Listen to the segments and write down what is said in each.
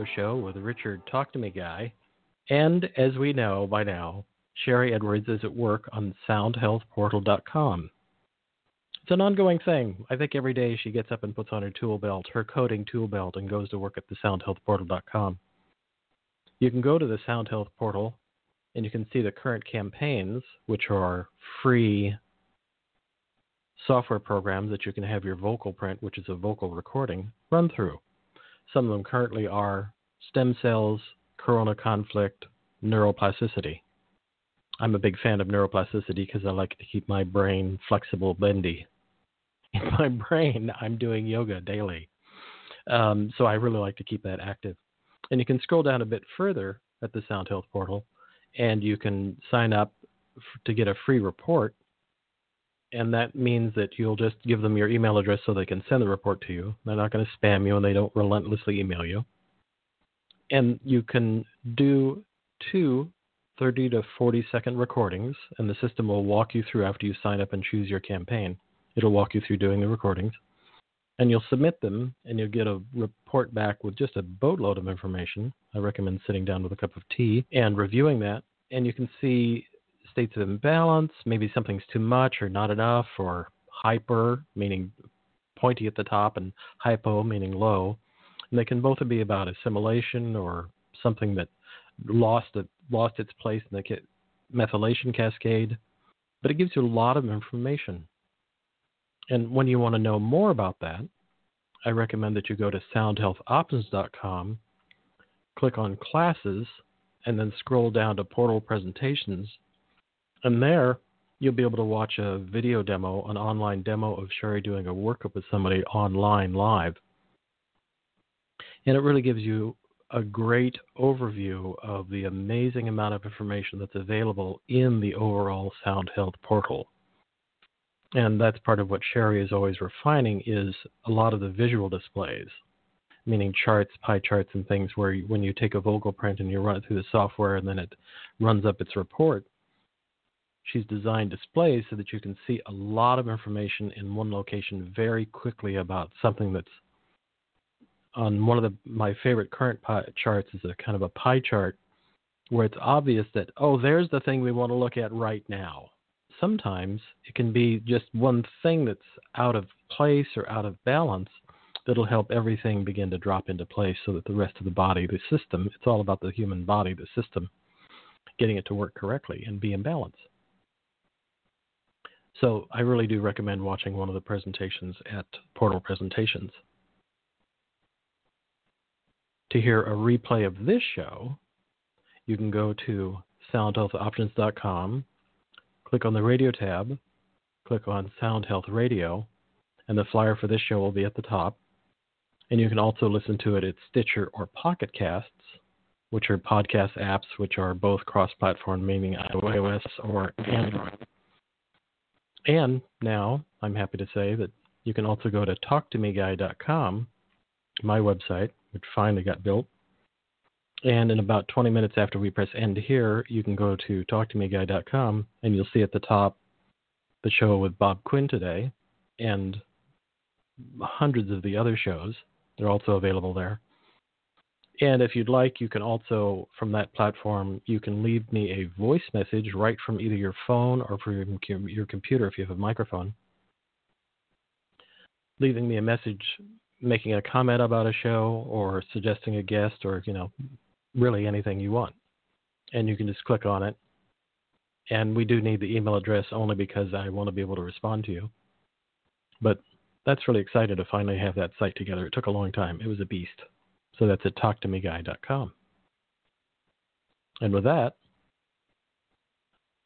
radio show with Richard Talk to Me Guy. And as we know by now, Sharry Edwards is at work on soundhealthportal.com. It's an ongoing thing. I think every day she gets up and puts on her tool belt, her coding tool belt, and goes to work at the soundhealthportal.com. You can go to the Sound Health portal and you can see the current campaigns, which are free software programs that you can have your vocal print, which is a vocal recording, run through. Some of them currently are stem cells, corona conflict, neuroplasticity. I'm a big fan of neuroplasticity because I like to keep my brain flexible, bendy. In my brain, I'm doing yoga daily. Um, so I really like to keep that active. And you can scroll down a bit further at the Sound Health portal and you can sign up to get a free report and that means that you'll just give them your email address so they can send the report to you. They're not going to spam you and they don't relentlessly email you. And you can do two 30 to 40 second recordings, and the system will walk you through after you sign up and choose your campaign. It'll walk you through doing the recordings. And you'll submit them, and you'll get a report back with just a boatload of information. I recommend sitting down with a cup of tea and reviewing that. And you can see states of imbalance, maybe something's too much or not enough, or hyper, meaning pointy at the top, and hypo, meaning low. And they can both be about assimilation or something that lost a, lost its place in the methylation cascade. But it gives you a lot of information. And when you want to know more about that, I recommend that you go to soundhealthoptions.com, click on classes, and then scroll down to portal presentations and there, you'll be able to watch a video demo, an online demo of Sharry doing a workup with somebody online live. And it really gives you a great overview of the amazing amount of information that's available in the overall Sound Health portal. And that's part of what Sharry is always refining is a lot of the visual displays, meaning charts, pie charts, and things where when you take a vocal print and you run it through the software and then it runs up its report, she's designed displays so that you can see a lot of information in one location very quickly about something that's on one of the my favorite current pie charts is a kind of a pie chart where it's obvious that oh there's the thing we want to look at right now. Sometimes it can be just one thing that's out of place or out of balance that'll help everything begin to drop into place so that the rest of the body the system it's all about the human body the system getting it to work correctly and be in balance so I really do recommend watching one of the presentations at Portal Presentations. To hear a replay of this show, you can go to soundhealthoptions.com, click on the radio tab, click on Sound Health Radio, and the flyer for this show will be at the top. And you can also listen to it at Stitcher or Pocket Casts, which are podcast apps which are both cross platform, meaning iOS or Android. And now I'm happy to say that you can also go to talktomeguy.com, my website, which finally got built. And in about 20 minutes after we press end here, you can go to talktomeguy.com and you'll see at the top the show with Bob Quinn today and hundreds of the other shows. They're also available there. And if you'd like, you can also, from that platform, you can leave me a voice message right from either your phone or from your computer if you have a microphone. Leaving me a message, making a comment about a show, or suggesting a guest, or, you know, really anything you want. And you can just click on it. And we do need the email address only because I want to be able to respond to you. But that's really exciting to finally have that site together. It took a long time, it was a beast. So that's at talktomeguy.com. And with that,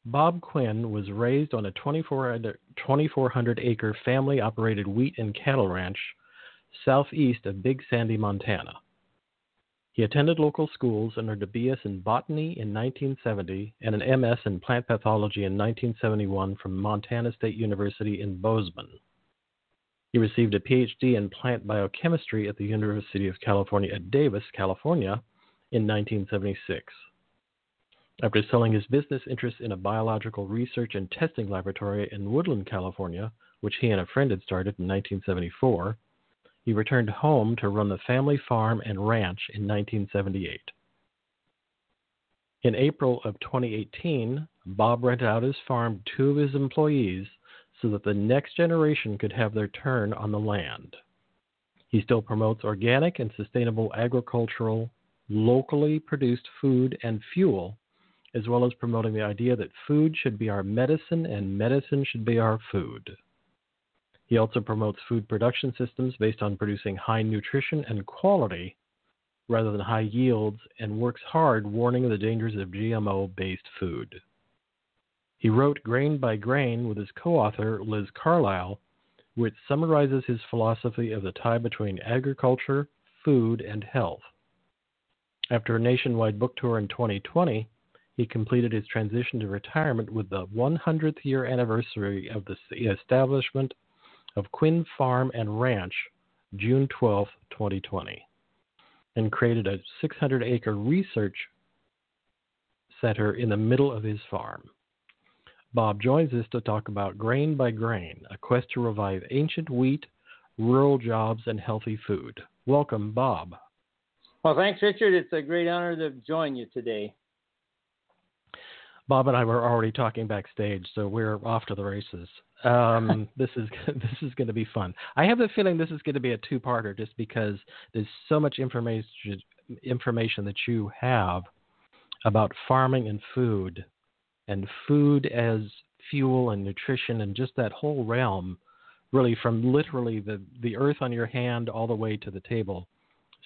Bob Quinn was raised on a 2,400 acre family operated wheat and cattle ranch southeast of Big Sandy, Montana. He attended local schools and earned a BS in botany in 1970 and an MS in plant pathology in 1971 from Montana State University in Bozeman. He received a PhD in plant biochemistry at the University of California at Davis, California, in 1976. After selling his business interests in a biological research and testing laboratory in Woodland, California, which he and a friend had started in 1974, He returned home to run the family farm and ranch in 1978. In April of 2018, Bob rented out his farm to two of his employees so that the next generation could have their turn on the land. He still promotes organic and sustainable agricultural, locally produced food and fuel, as well as promoting the idea that food should be our medicine and medicine should be our food. He also promotes food production systems based on producing high nutrition and quality rather than high yields and works hard warning of the dangers of GMO based food. He wrote Grain by Grain with his co author Liz Carlisle, which summarizes his philosophy of the tie between agriculture, food, and health. After a nationwide book tour in 2020, he completed his transition to retirement with the 100th year anniversary of the establishment of Quinn Farm and Ranch, June 12, 2020 and created a 600 acre research center in the middle of his farm. Bob joins us to talk about Grain by Grain, a quest to revive ancient wheat, rural jobs, and healthy food. Welcome, Bob. Well, thanks, Richard. It's a great honor to join you today. Bob and I were already talking backstage, so we're off to the races. Um, this is this is going to be fun. I have a feeling this is going to be a two-parter, just because there's so much information information that you have about farming and food, and food as fuel and nutrition, and just that whole realm, really from literally the the earth on your hand all the way to the table.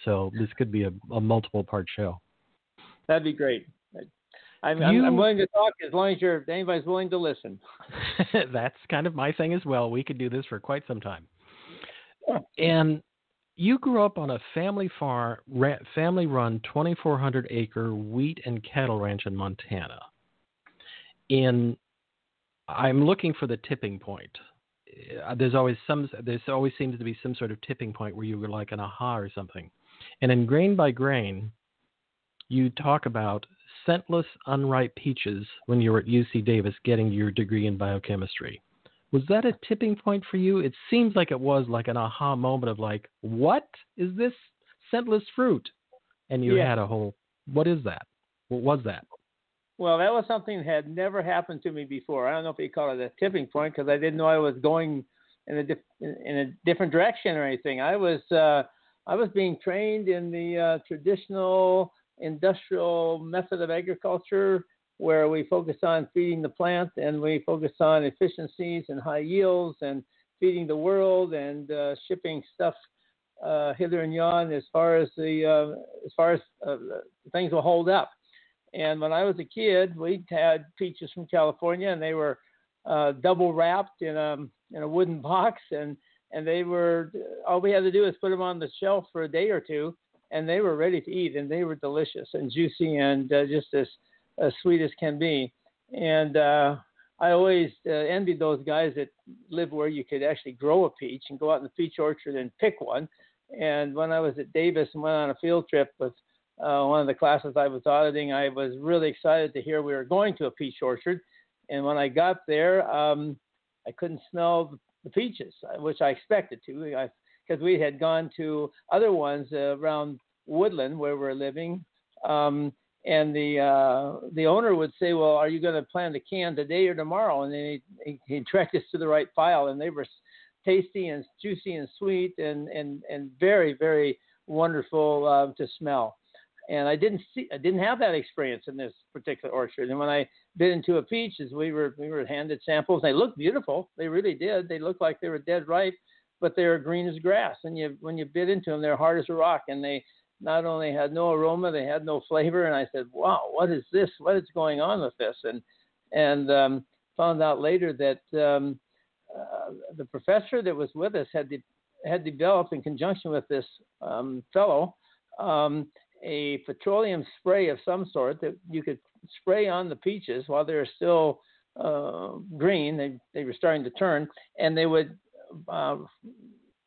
So this could be a, a multiple-part show. That'd be great. I'm, you, I'm, willing to talk as long as you're anybody's willing to listen. That's kind of my thing as well. We could do this for quite some time. And you grew up on a family farm, family run 2,400 acre wheat and cattle ranch in Montana. In, I'm looking for the tipping point. Uh, there's always some. There's always seems to be some sort of tipping point where you were like an aha or something. And in Grain by Grain, you talk about scentless unripe peaches when you were at UC Davis getting your degree in biochemistry. Was that a tipping point for you? It seems like it was like an aha moment of like, what is this scentless fruit? And you yeah. had a whole, what is that? What was that? Well, that was something that had never happened to me before. I don't know if you call it a tipping point because I didn't know I was going in a dif- in a different direction or anything. I was uh, I was being trained in the uh, traditional industrial method of agriculture where we focus on feeding the plant and we focus on efficiencies and high yields and feeding the world and uh, shipping stuff uh, hither and yon as far as the uh, as far as uh, things will hold up. And when I was a kid, we had peaches from California, and they were uh, double wrapped in a in a wooden box, and and they were all we had to do is put them on the shelf for a day or two, and they were ready to eat, and they were delicious and juicy and uh, just as, as sweet as can be. And uh, I always uh, envied those guys that live where you could actually grow a peach and go out in the peach orchard and pick one. And when I was at Davis and went on a field trip with uh, one of the classes I was auditing, I was really excited to hear we were going to a peach orchard. And when I got there, um, I couldn't smell the peaches, uh, which I expected to. Because we had gone to other ones uh, around Woodland where we're living. Um, and the uh, the owner would say, "Well, are you going to plant to can today or tomorrow?" And then he he, tracked us to the right file, and they were tasty and juicy and sweet and and and very very wonderful uh, to smell. And I didn't see I didn't have that experience in this particular orchard. And when I bit into a peach, as we were we were handed samples, they looked beautiful. They really did. They looked like they were dead ripe but they are green as grass. And you, when you bit into them, they're hard as a rock, and they not only had no aroma, they had no flavor. And I said, "Wow, what is this? What is going on with this?" And and um, found out later that um, uh, the professor that was with us had de- had developed in conjunction with this um, fellow um, a petroleum spray of some sort that you could spray on the peaches while they're still uh, green. They they were starting to turn, and they would uh,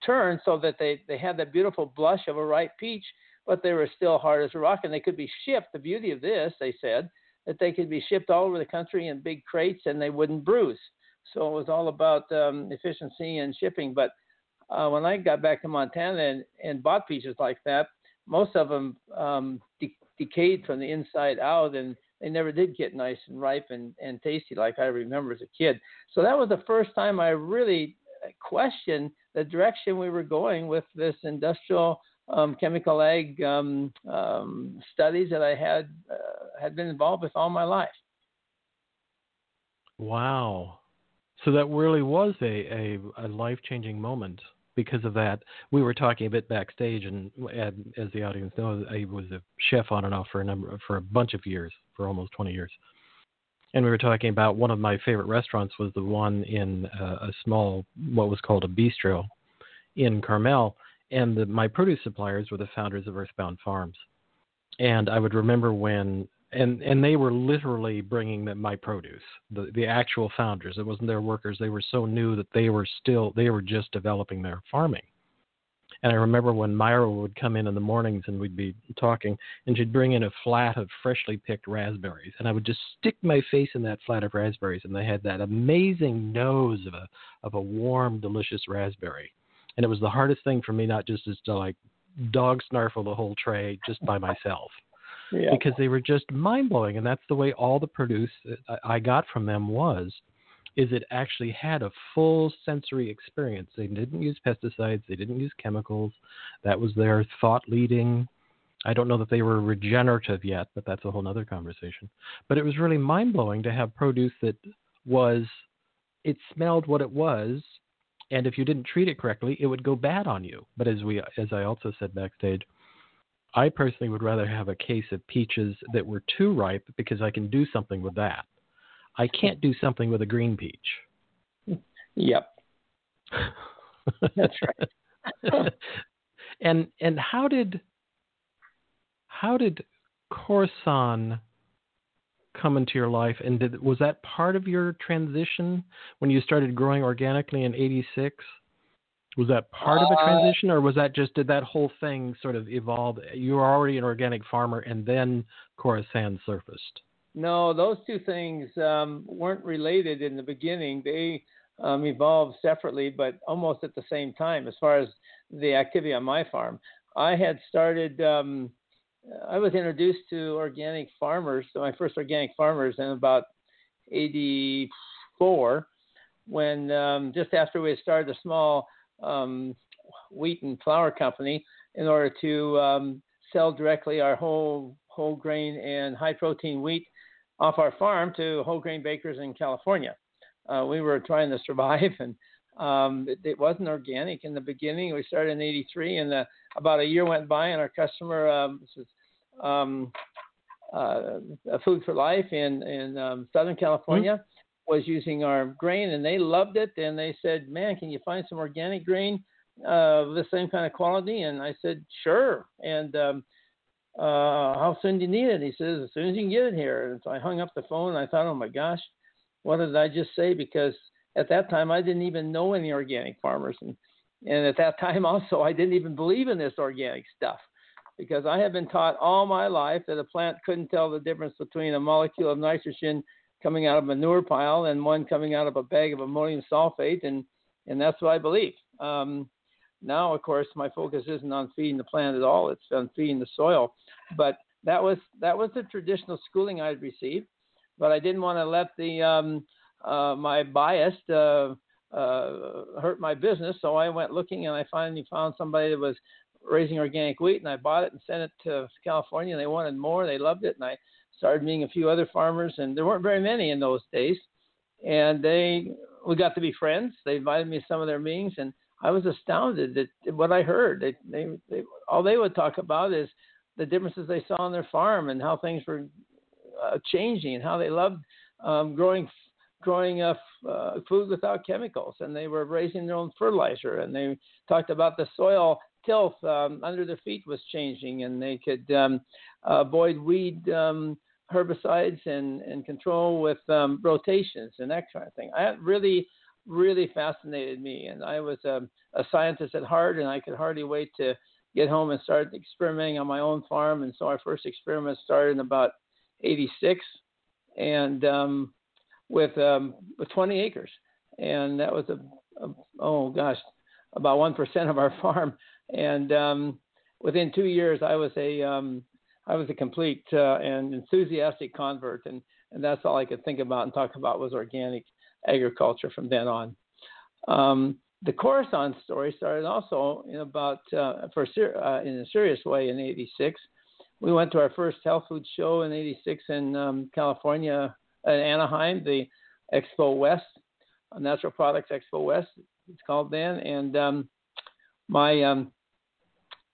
turn so that they, they had that beautiful blush of a ripe peach, but they were still hard as a rock and they could be shipped. The beauty of this, they said, that they could be shipped all over the country in big crates and they wouldn't bruise. So it was all about um, efficiency and shipping. But uh, when I got back to Montana and, and bought peaches like that, most of them um, de- decayed from the inside out, and they never did get nice and ripe and, and tasty like I remember as a kid. So that was the first time I really questioned the direction we were going with this industrial um, chemical egg um, um, studies that I had uh, had been involved with all my life. Wow. So that really was a, a, a life changing moment because of that. We were talking a bit backstage, and, and, as the audience knows, I was a chef on and off for a number for a bunch of years, for almost 20 years. And we were talking about one of my favorite restaurants was the one in uh, a small, what was called a bistro in Carmel, and the, my produce suppliers were the founders of Earthbound Farms. And I would remember when and and they were literally bringing my produce the the actual founders. It wasn't their workers. They were so new that they were still they were just developing their farming. And i remember when myra would come in in the mornings and we'd be talking and she'd bring in a flat of freshly picked raspberries. And i would just stick my face in that flat of raspberries and they had that amazing nose of a of a warm delicious raspberry. And it was the hardest thing for me not just as to like dog snarfle the whole tray just by myself yeah. because they were just mind blowing, and that's the way all the produce I got from them was. Is it actually had a full sensory experience? They didn't use pesticides, they didn't use chemicals. That was their thought leading. I don't know that they were regenerative yet, but that's a whole other conversation. But it was really mind blowing to have produce that was, it smelled what it was, and if you didn't treat it correctly, it would go bad on you. But as we, as I also said backstage, I personally would rather have a case of peaches that were too ripe because I can do something with that. I can't do something with a green peach. Yep. That's right. and and how did how did Khorasan come into your life and did was that part of your transition when you started growing organically in 86? Was that part of a uh, transition, or was that just did that whole thing sort of evolve? You were already an organic farmer, and then Khorasan surfaced. No, those two things um, weren't related in the beginning. They um, evolved separately, but almost at the same time. As far as the activity on my farm, I had started. Um, I was introduced to organic farmers, so my first organic farmers, in about '84, when um, just after we had started a small um, wheat and flour company in order to um, sell directly our whole whole grain and high protein wheat off our farm to whole grain bakers in California. Uh, we were trying to survive, and um, it, it, wasn't organic in the beginning. We started in '83, and the, about a year went by, and our customer, um, is um, uh, Food for Life in in um, Southern California, mm-hmm was using our grain and they loved it and they said, "Man, can you find some organic grain uh, the same kind of quality?" And I said, "Sure." And um, uh, how soon do you need it? He says, "As soon as you can get it here." And so I hung up the phone and I thought, "Oh my gosh, what did I just say?" Because at that time I didn't even know any organic farmers and and at that time also I didn't even believe in this organic stuff because I had been taught all my life that a plant couldn't tell the difference between a molecule of nitrogen coming out of a manure pile and one coming out of a bag of ammonium sulfate, and and that's what I believe. Um, now, of course, my focus isn't on feeding the plant at all; it's on feeding the soil. But that was that was the traditional schooling I'd received, but I didn't want to let the um, uh, my bias uh, uh, hurt my business. So I went looking, and I finally found somebody that was raising organic wheat, and I bought it and sent it to California. And they wanted more; they loved it, and I started meeting a few other farmers, and there weren't very many in those days. And they, we got to be friends. They invited me to some of their meetings, and I was astounded at what I heard. They, they, they, all they would talk about is the differences they saw on their farm and how things were uh, changing and how they loved um, growing growing uh, uh, food without chemicals, and they were raising their own fertilizer. And they talked about the soil tilth um, under their feet was changing, and they could um, avoid weed um, herbicides and, and control with um, rotations and that kind of thing. That really, really fascinated me. And I was a, a scientist at heart, and I could hardly wait to get home and start experimenting on my own farm. And so our first experiment started in about 86 and um, with, um, with 20 acres. And that was a, a oh gosh, about one percent of our farm, and um, within two years, I was a um, I was a complete uh, and enthusiastic convert, and and that's all I could think about and talk about was organic agriculture from then on. Um, the Khorasan story started also in about uh, for uh, in a serious way in '86. We went to our first health food show in '86 in um, California, in Anaheim, the Expo West, Natural Products Expo West, it's called then. And um, my um,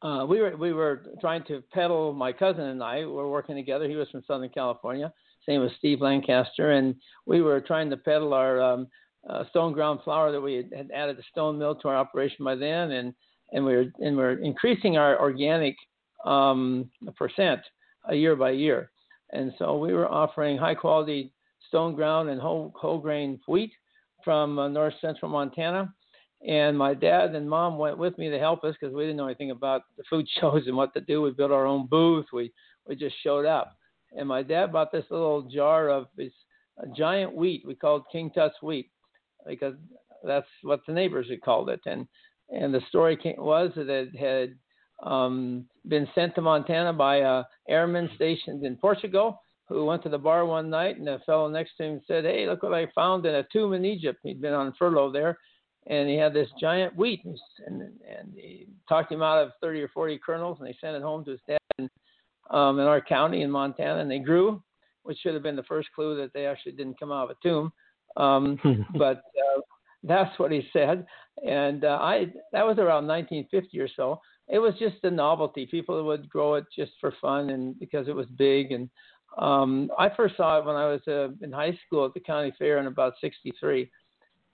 uh, we were we were trying to peddle. My cousin and I were working together. He was from Southern California. same as Steve Lancaster, and we were trying to peddle our um, uh, stone ground flour that we had, had added a stone mill to our operation by then, and and we were and we are increasing our organic um, percent a year by year. And so we were offering high quality stone ground and whole whole grain wheat from uh, north central Montana and my dad and mom went with me to help us because we didn't know anything about the food shows and what to do. We built our own booth. We we just showed up, and my dad bought this little jar of this giant wheat we called King Tut's wheat because that's what the neighbors had called it. And and the story came, was that it had um, been sent to Montana by a airman stationed in Portugal who went to the bar one night and the fellow next to him said, "Hey, look what I found in a tomb in Egypt." He'd been on furlough there and he had this giant wheat, and, and he talked him out of 30 or 40 kernels, and they sent it home to his dad in, um, in our county in Montana, and they grew, which should have been the first clue that they actually didn't come out of a tomb. Um, but uh, that's what he said, and uh, I that was around 1950 or so. It was just a novelty. People would grow it just for fun and because it was big. And um, I first saw it when I was uh, in high school at the county fair in about '63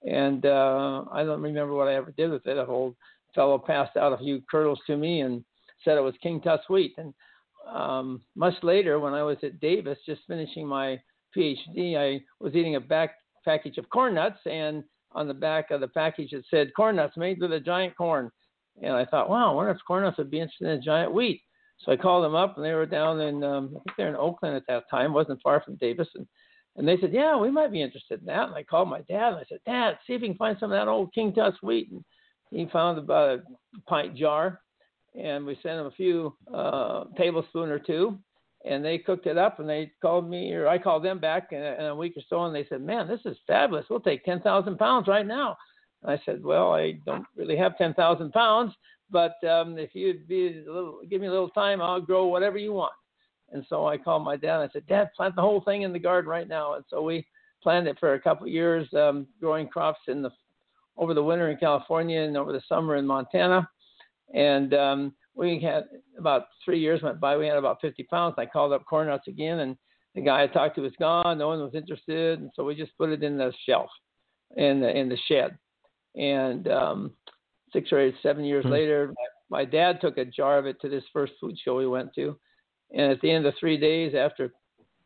and uh, I don't remember what I ever did with it. A old fellow passed out a few kernels to me and said it was King Tut's wheat. And um, much later, when I was at Davis, just finishing my PhD, I was eating a back package of corn nuts, and on the back of the package it said corn nuts made with a giant corn. And I thought, wow, I wonder if corn nuts would be interested in giant wheat. So I called them up, and they were down in um, I think they're in Oakland at that time, wasn't far from Davis, and and they said, yeah, we might be interested in that. And I called my dad and I said, Dad, see if you can find some of that old King Tut's wheat. And he found about a pint jar, and we sent him a few uh, tablespoon or two, and they cooked it up. And they called me, or I called them back in a, in a week or so, and they said, man, this is fabulous. We'll take 10,000 pounds right now. And I said, well, I don't really have 10,000 pounds, but um, if you'd be a little, give me a little time, I'll grow whatever you want. And so I called my dad. And I said, Dad, plant the whole thing in the garden right now. And so we planted it for a couple of years, um, growing crops in the over the winter in California and over the summer in Montana. And um, we had about three years went by. We had about 50 pounds. I called up corn nuts again, and the guy I talked to was gone. No one was interested, and so we just put it in the shelf, in the in the shed. And um, six or eight, seven years mm-hmm. later, my, my dad took a jar of it to this first food show we went to, and at the end of three days, after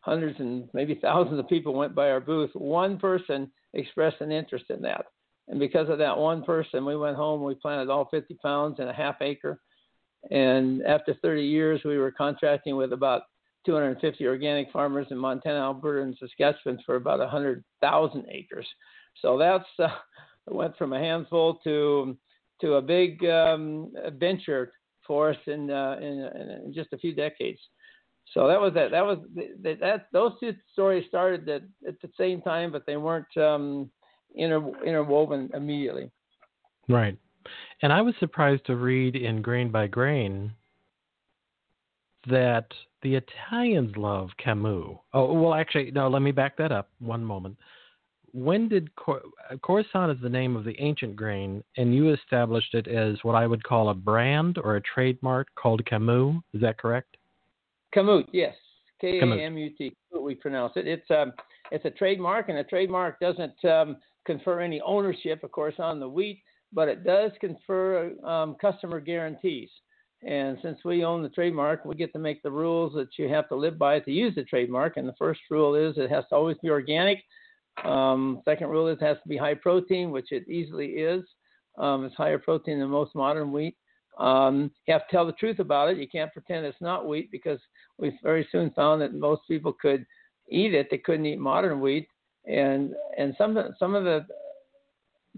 hundreds and maybe thousands of people went by our booth, one person expressed an interest in that. And because of that one person, we went home, we planted all 50 pounds in a half acre. And after 30 years, we were contracting with about 250 organic farmers in Montana, Alberta, and Saskatchewan for about 100,000 acres. So that's uh, went from a handful to to a big um, venture for us in, uh, in, in just a few decades. So that was that. That was that. that those two stories started at, at the same time, but they weren't um, inter, interwoven immediately. Right. And I was surprised to read in Grain by Grain that the Italians love Kamut. Oh, well, actually, no, let me back that up one moment. When did Cor- Khorasan is the name of the ancient grain, and you established it as what I would call a brand or a trademark called Kamut? Is that correct? Kamut, yes, K A M U T. We pronounce it. It's um, it's a trademark, and a trademark doesn't um, confer any ownership, of course, on the wheat, but it does confer um, customer guarantees. And since we own the trademark, we get to make the rules that you have to live by to use the trademark. And the first rule is it has to always be organic. Um, second rule is it has to be high protein, which it easily is. Um, it's higher protein than most modern wheat. Um, you have to tell the truth about it. You can't pretend it's not wheat because we very soon found that most people could eat it. They couldn't eat modern wheat, and and some some of the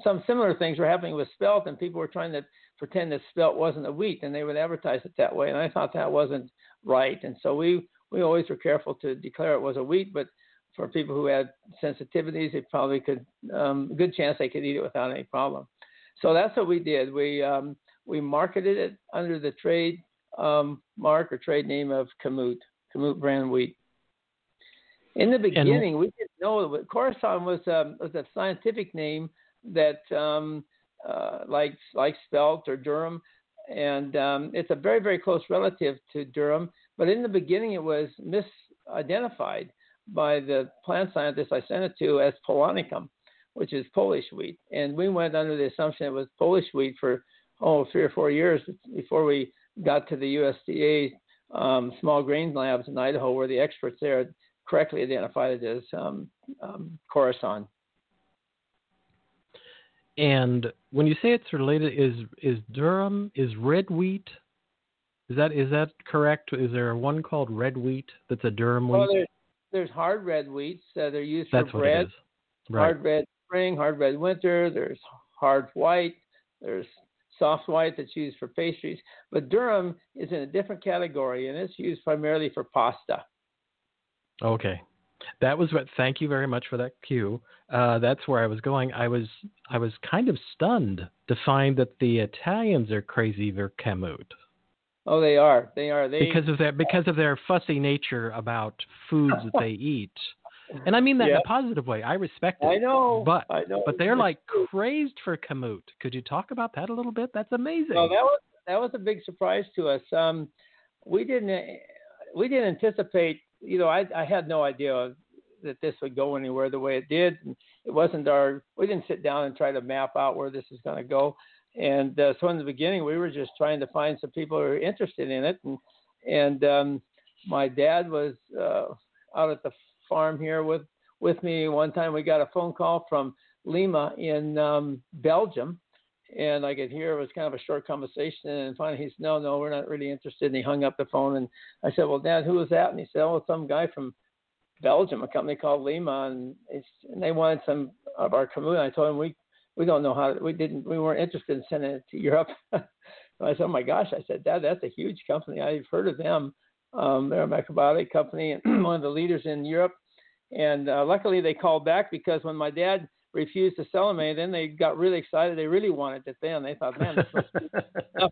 some similar things were happening with spelt, and people were trying to pretend that spelt wasn't a wheat, and they would advertise it that way. And I thought that wasn't right, and so we we always were careful to declare it was a wheat, but for people who had sensitivities, it probably could um, good chance they could eat it without any problem. So that's what we did. We um, we marketed it under the trade um, mark or trade name of Kamut, Kamut brand wheat. In the beginning, and, we didn't know that Khorasan was um, was a scientific name that um, uh, like like spelt or durum, and um, it's a very very close relative to durum. But in the beginning, it was misidentified by the plant scientist I sent it to as Polonicum, which is Polish wheat, and we went under the assumption it was Polish wheat for oh three or four years before we got to the USDA um, small grain labs in Idaho, where the experts there correctly identified it as um, um, Khorasan. And when you say it's related, is is durum is red wheat? Is that is that correct? Is there one called red wheat that's a durum wheat? Well, there's, there's hard red wheats. Uh, they're used that's for bread. Right. Hard red spring, hard red winter. There's hard white. There's soft white that's used for pastries. But durum is in a different category, and it's used primarily for pasta. Okay. That was what. Thank you very much for that cue. Uh, that's where I was going. I was I was kind of stunned to find that the Italians are crazy for Kamut. Oh, they are. They are. They because of their because of their fussy nature about foods that they eat. And I mean that yeah. in a positive way. I respect it. I know. But I know. but they're like crazed for Kamut. Could you talk about that a little bit? That's amazing. Well, that was that was a big surprise to us. Um, we didn't we didn't anticipate you know, I, I had no idea that this would go anywhere the way it did. It wasn't our, we didn't sit down and try to map out where this is going to go. And uh, so in the beginning, we were just trying to find some people who were interested in it. And, and um, my dad was uh, out at the farm here with, with me. One time we got a phone call from Lima in um, Belgium and I could hear it was kind of a short conversation. And finally, he said, "No, no, we're not really interested." And he hung up the phone. And I said, "Well, Dad, who was that?" And he said, "Oh, some guy from Belgium, a company called Lima, and, and they wanted some of our kamut." I told him we we don't know how we didn't we weren't interested in sending it to Europe. I said, "Oh my gosh!" I said, "Dad, that's a huge company. I've heard of them. Um, they're a macrobiotic company and one of the leaders in Europe." And uh, luckily, they called back because when my dad refused to sell them any. Then they got really excited. They really wanted it then. They thought, man,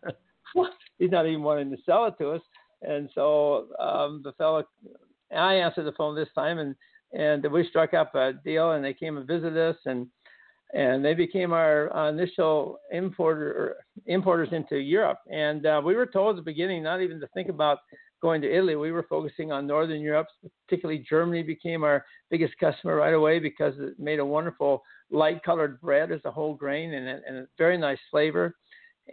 he's not even wanting to sell it to us. And so um, the fellow, I answered the phone this time, and and we struck up a deal, and they came and visited us, and and they became our initial importer importers into Europe. And uh, we were told at the beginning not even to think about going to Italy, we were focusing on Northern Europe, particularly Germany became our biggest customer right away because it made a wonderful light colored bread as a whole grain and a, and a very nice flavor.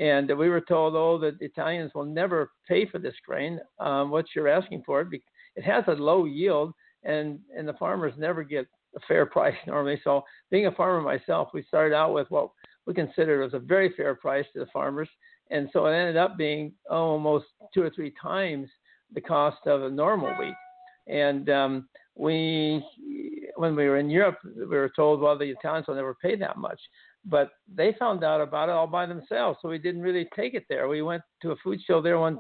And we were told, oh, that Italians will never pay for this grain. Um, what you're asking for it has a low yield, and and the farmers never get a fair price normally. So, being a farmer myself, we started out with what we considered was a very fair price to the farmers, and so it ended up being almost two or three times the cost of a normal week. And um, we, when we were in Europe, we were told, well, the Italians will never pay that much. But they found out about it all by themselves, so we didn't really take it there. We went to a food show there one,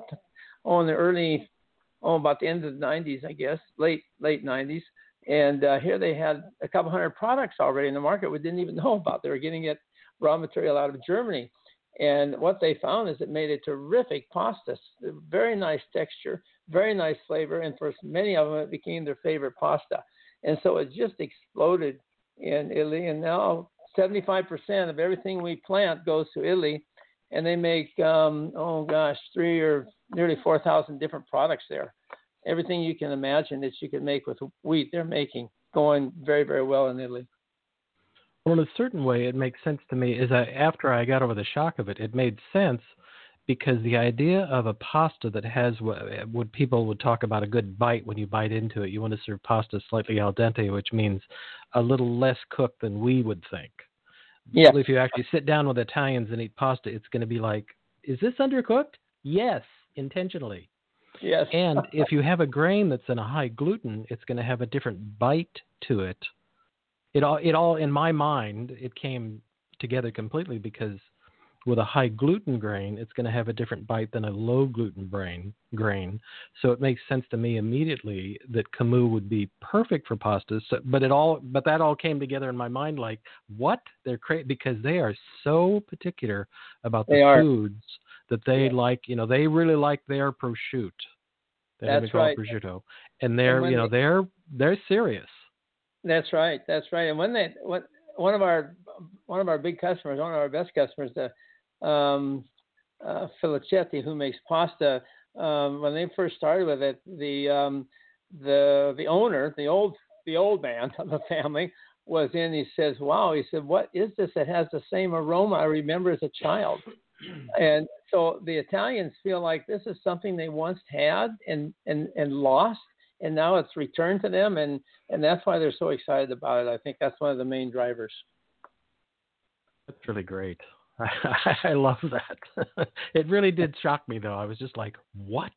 oh, in the early, oh, about the end of the 90s, I guess, late late 90s. And uh, here they had a couple hundred products already in the market we didn't even know about. They were getting it raw material out of Germany. And what they found is it made a terrific pasta, very nice texture, very nice flavor, and for many of them, it became their favorite pasta. And so it just exploded in Italy. And now 75% of everything we plant goes to Italy, and they make, um, oh gosh, three or nearly 4,000 different products there. Everything you can imagine that you could make with wheat, they're making, going very, very well in Italy. Well, in a certain way, it makes sense to me. Is that after I got over the shock of it, it made sense because the idea of a pasta that has what, what people would talk about a good bite when you bite into it, you want to serve pasta slightly al dente, which means a little less cooked than we would think. Yeah. If you actually sit down with Italians and eat pasta, it's going to be like, is this undercooked? Yes, intentionally. Yes. and if you have a grain that's in a high gluten, it's going to have a different bite to it. It all, it all, in my mind, it came together completely because with a high gluten grain, it's going to have a different bite than a low gluten grain. Grain, so it makes sense to me immediately that Kamut would be perfect for pastas. So, but it all, but that all came together in my mind like what they're cra- because they are so particular about the foods that they yeah. like. You know, they really like their prosciutto. They That's right. Prosciutto, and they're and you know they, they're they're serious. That's right. That's right. And when they when one of our one of our big customers, one of our best customers, the um, uh, Felicetti, who makes pasta, um, when they first started with it, the um, the the owner, the old the old man of the family, was in. He says, "Wow," he said, "What is this that has the same aroma I remember as a child?" and so the Italians feel like this is something they once had and and and lost, and now it's returned to them, and and that's why they're so excited about it. I think that's one of the main drivers. That's really great. I love that. it really did shock me though. I was just like, "What?"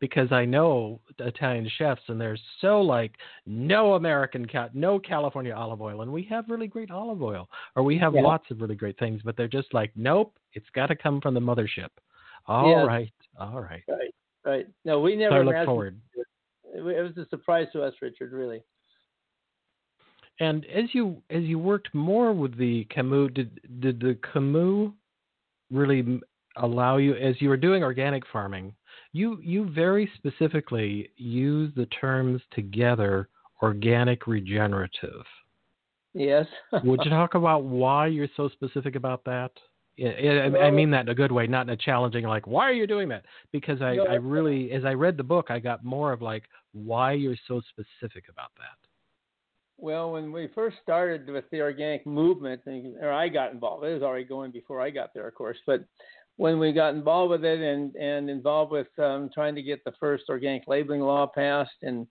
Because I know Italian chefs, and they're so like, no American cat, no California olive oil, and we have really great olive oil, or we have yeah. lots of really great things, but they're just like, "Nope, it's got to come from the mothership." All yeah. right, all right, right, right. No, we never. So I look forward. It was a surprise to us, Richard. Really. And as you as you worked more with the Kamut, did did the Kamut really allow you as you were doing organic farming? You you very specifically use the terms together organic regenerative. Yes. Would you talk about why you're so specific about that? I, I mean that in a good way, not in a challenging like why are you doing that? Because I, I really, as I read the book, I got more of like why you're so specific about that. Well, when we first started with the organic movement, or I got involved, it was already going before I got there, of course. But when we got involved with it and, and involved with um, trying to get the first organic labeling law passed in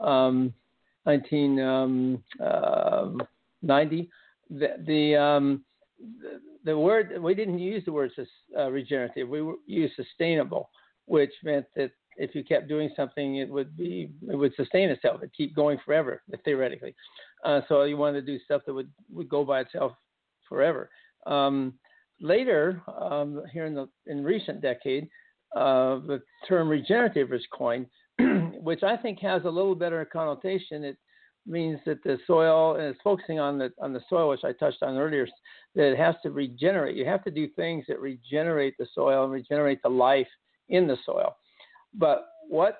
um, 1990, um, the the, um, the word we didn't use the word uh, regenerative. We used sustainable, which meant that if you kept doing something, it would be it would sustain itself. It'd keep going forever, theoretically. Uh, so you wanted to do stuff that would would go by itself forever. Um, later, um, here in the in recent decade, uh, the term regenerative was coined, which I think has a little better connotation. It means that the soil and it's focusing on the on the soil, which I touched on earlier, that it has to regenerate. You have to do things that regenerate the soil and regenerate the life in the soil. But what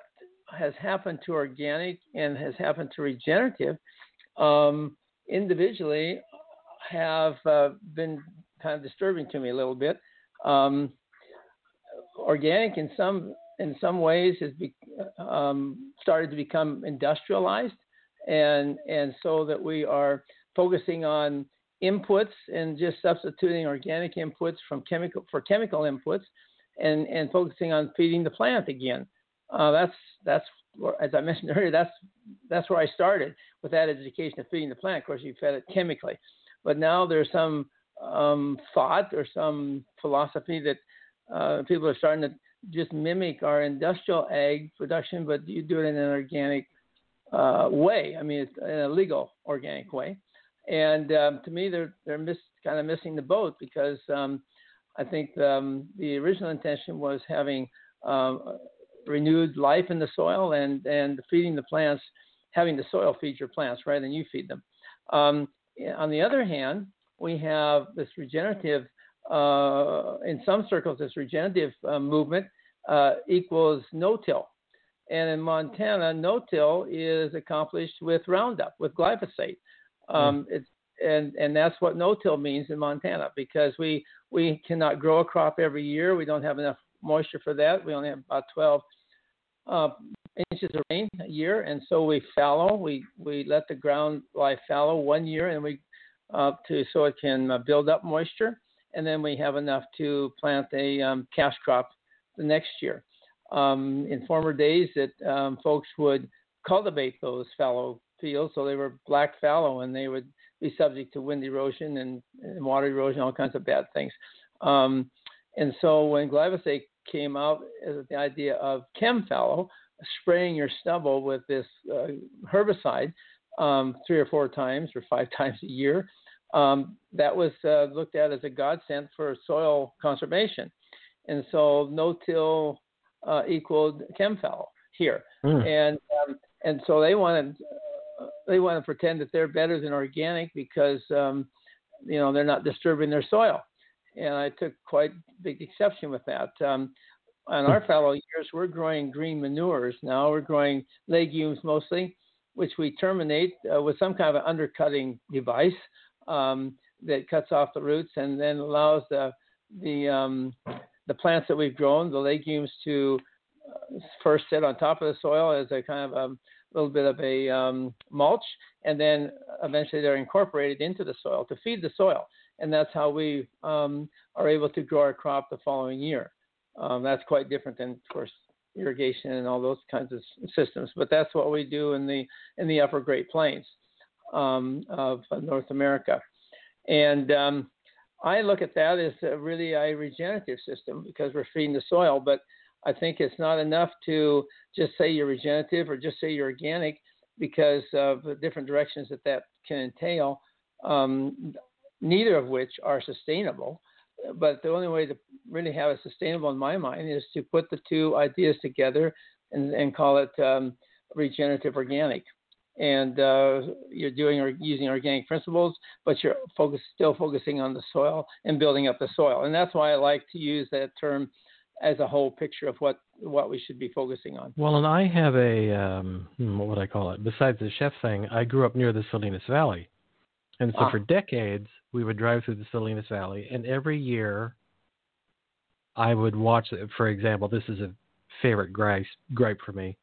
has happened to organic and has happened to regenerative um, individually have uh, been kind of disturbing to me a little bit. Um, organic in some in some ways has be, um, started to become industrialized, and and so that we are focusing on inputs and just substituting organic inputs from chemical for chemical inputs and, and focusing on feeding the plant again. Uh, that's that's as I mentioned earlier. That's that's where I started with that education of feeding the plant. Of course, you fed it chemically, but now there's some um, thought or some philosophy that uh, people are starting to just mimic our industrial egg production, but you do it in an organic uh, way. I mean, it's in a legal organic way. And um, to me, they're they're miss, kind of missing the boat because um, I think um, the original intention was having um, renewed life in the soil and, and feeding the plants, having the soil feed your plants rather than you feed them. Um, on the other hand, we have this regenerative, uh, in some circles, this regenerative uh, movement uh, equals no-till. And in Montana, no-till is accomplished with Roundup, with glyphosate. Um, mm. it's and and that's what no-till means in Montana because we we cannot grow a crop every year. We don't have enough moisture for that. We only have about 12 uh, inches of rain a year, and so we fallow. We we let the ground lie fallow one year, and we uh, to so it can uh, build up moisture, and then we have enough to plant a um, cash crop the next year. Um, in former days, that um, folks would cultivate those fallow fields, so they were black fallow, and they would be subject to wind erosion and, and water erosion, all kinds of bad things. Um, and so when glyphosate came out, uh, the idea of chem fallow, spraying your stubble with this uh, herbicide um, three or four times or five times a year, um, that was uh, looked at as a godsend for soil conservation. And so no-till uh, equaled ChemFallow here, mm. and um, and so they wanted they want to pretend that they're better than organic because um, you know they're not disturbing their soil, and I took quite big exception with that. Um, on our fallow years, we're growing green manures now. We're growing legumes mostly, which we terminate uh, with some kind of an undercutting device um, that cuts off the roots and then allows the the um, the plants that we've grown, the legumes, to uh, first sit on top of the soil as a kind of a little bit of a um, mulch, and then eventually they're incorporated into the soil to feed the soil, and that's how we um, are able to grow our crop the following year. Um, that's quite different than, of course, irrigation and all those kinds of systems. But that's what we do in the in the upper Great Plains um, of North America, and um, I look at that as a really a regenerative system because we're feeding the soil. But I think it's not enough to just say you're regenerative or just say you're organic because of the different directions that that can entail. Um, neither of which are sustainable. But the only way to really have it sustainable in my mind is to put the two ideas together and, and call it um, regenerative organic. And uh, you're doing or using organic principles, but you're focus, still focusing on the soil and building up the soil. And that's why I like to use that term as a whole picture of what what we should be focusing on. Well, and I have a um, hmm, what would I call it? Besides the chef thing, I grew up near the Salinas Valley, and so ah. for decades we would drive through the Salinas Valley, and every year I would watch. For example, this is a favorite gripe gripe for me.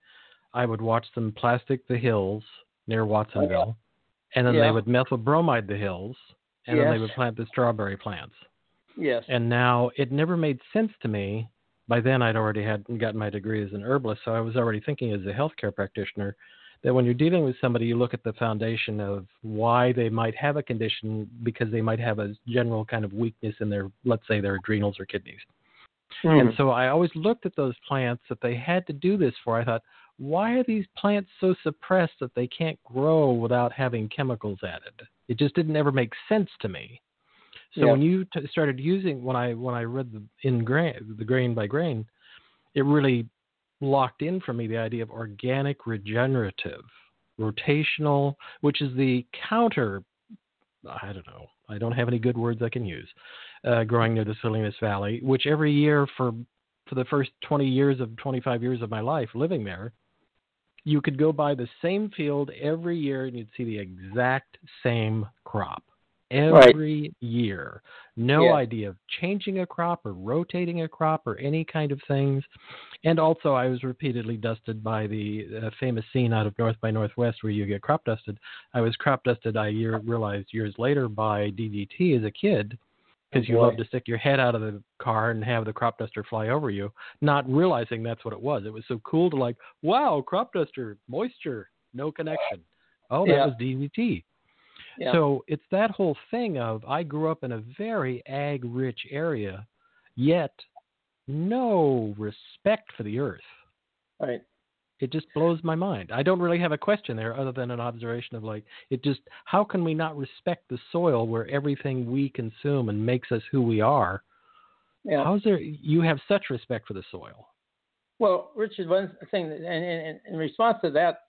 I would watch them plastic the hills near Watsonville, oh, yeah. and then yeah. they would methyl bromide the hills, and yes. then they would plant the strawberry plants. Yes. And now it never made sense to me. By then, I'd already had gotten my degree as an herbalist, so I was already thinking as a healthcare practitioner that when you're dealing with somebody, you look at the foundation of why they might have a condition because they might have a general kind of weakness in their, let's say, their adrenals or kidneys. Mm. And so I always looked at those plants that they had to do this for. I thought, why are these plants so suppressed that they can't grow without having chemicals added? It just didn't ever make sense to me. So yeah. when you t- started using when I when I read the in grain the grain by grain, it really locked in for me the idea of organic regenerative, rotational, which is the counter. I don't know. I don't have any good words I can use. Uh, growing near the Salinas Valley, which every year for for the first 20 years of 25 years of my life living there, you could go by the same field every year and you'd see the exact same crop every right. year. No yeah. idea of changing a crop or rotating a crop or any kind of things. And also, I was repeatedly dusted by the uh, famous scene out of North by Northwest where you get crop dusted. I was crop dusted, I year, realized years later, by DDT as a kid because you love to stick your head out of the car and have the crop duster fly over you, not realizing that's what it was. It was so cool to like, wow, crop duster, moisture, no connection. Oh, that yeah. was DDT. Yeah. So it's that whole thing of I grew up in a very ag rich area, yet no respect for the earth. Right. It just blows my mind. I don't really have a question there other than an observation of like it just how can we not respect the soil where everything we consume and makes us who we are? Yeah. How's there you have such respect for the soil? Well, Richard, one thing, and, and, in response to that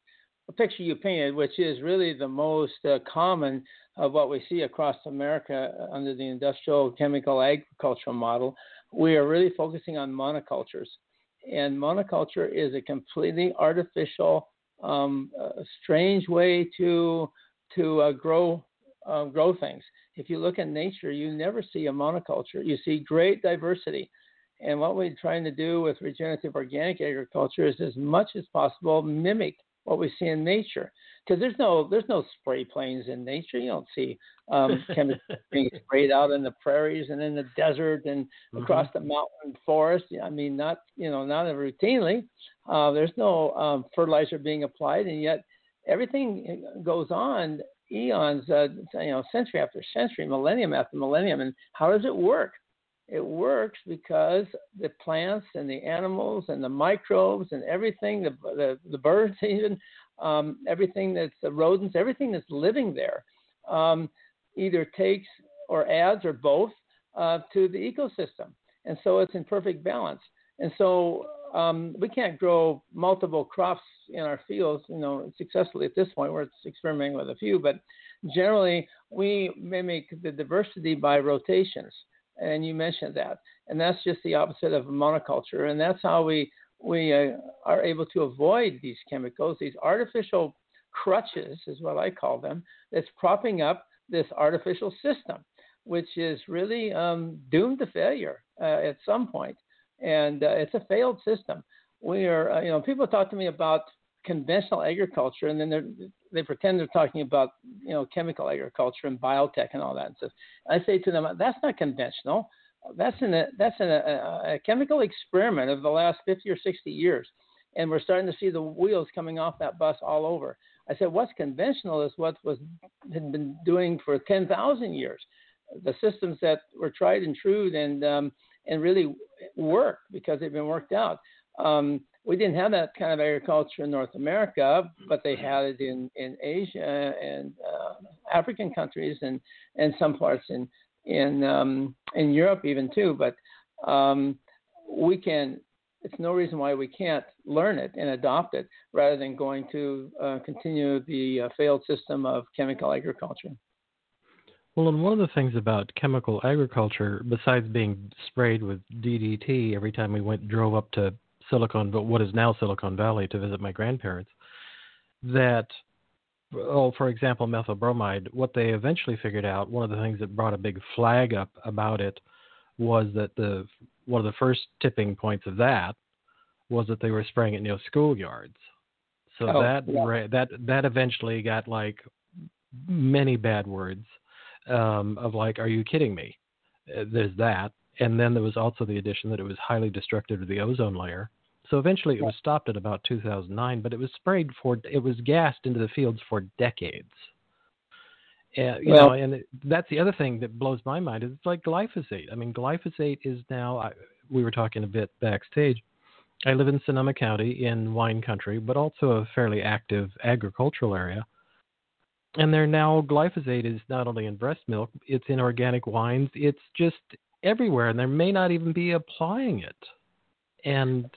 picture you painted, which is really the most uh, common of what we see across America uh, under the industrial chemical agricultural model, we are really focusing on monocultures. And monoculture is a completely artificial, um, uh, strange way to to uh, grow uh, grow things. If you look at nature, you never see a monoculture. You see great diversity. And what we're trying to do with regenerative organic agriculture is, as much as possible, mimic what we see in nature because there's no there's no spray planes in nature. You don't see um, chemicals being sprayed out in the prairies and in the desert and mm-hmm. across the mountain forest. I mean, not you know not routinely. Uh, there's no um, fertilizer being applied, and yet everything goes on eons, uh, you know, century after century, millennium after millennium. And how does it work? It works because the plants and the animals and the microbes and everything, the, the, the birds even, um, everything that's the rodents, everything that's living there, um, either takes or adds or both uh, to the ecosystem. And so it's in perfect balance. And so um, we can't grow multiple crops in our fields, you know, successfully at this point. We're experimenting with a few, but generally we mimic the diversity by rotations. And you mentioned that, and that's just the opposite of monoculture. And that's how we we uh, are able to avoid these chemicals, these artificial crutches, is what I call them, that's propping up this artificial system, which is really um, doomed to failure uh, at some. And uh, it's a failed system. We are, uh, you know, people talk to me about conventional agriculture, and then they pretend they're talking about, you know, chemical agriculture and biotech and all that. And so I say to them, that's not conventional. That's in a that's in a, a chemical experiment of the last 50 or 60 years, and we're starting to see the wheels coming off that bus all over. I said, what's conventional is what was had been doing for 10,000 years. The systems that were tried and true and um, and really work because they've been worked out. Um, we didn't have that kind of agriculture in North America, but they had it in, in Asia and uh, African countries and, and some parts in in um, in Europe even too. But um, we can it's no reason why we can't learn it and adopt it rather than going to uh, continue the uh, failed system of chemical agriculture. Well, and one of the things about chemical agriculture, besides being sprayed with DDT every time we went drove up to Silicon, but what is now Silicon Valley to visit my grandparents, that, oh, for example, methyl bromide, what they eventually figured out, one of the things that brought a big flag up about it was that the one of the first tipping points of that was that they were spraying it near schoolyards. So oh, that yeah. that that eventually got like many bad words um, of like, "Are you kidding me?" Uh, there's that, and then there was also the addition that it was highly destructive to the ozone layer. So eventually, it was stopped at about 2009, but it was sprayed for it was gassed into the fields for decades. Uh, you well, know, and it, that's the other thing that blows my mind is it's like glyphosate. I mean, glyphosate is now. I, we were talking a bit backstage. I live in Sonoma County in wine country, but also a fairly active agricultural area. And there now glyphosate is not only in breast milk, it's in organic wines. It's just everywhere, and there may not even be applying it. And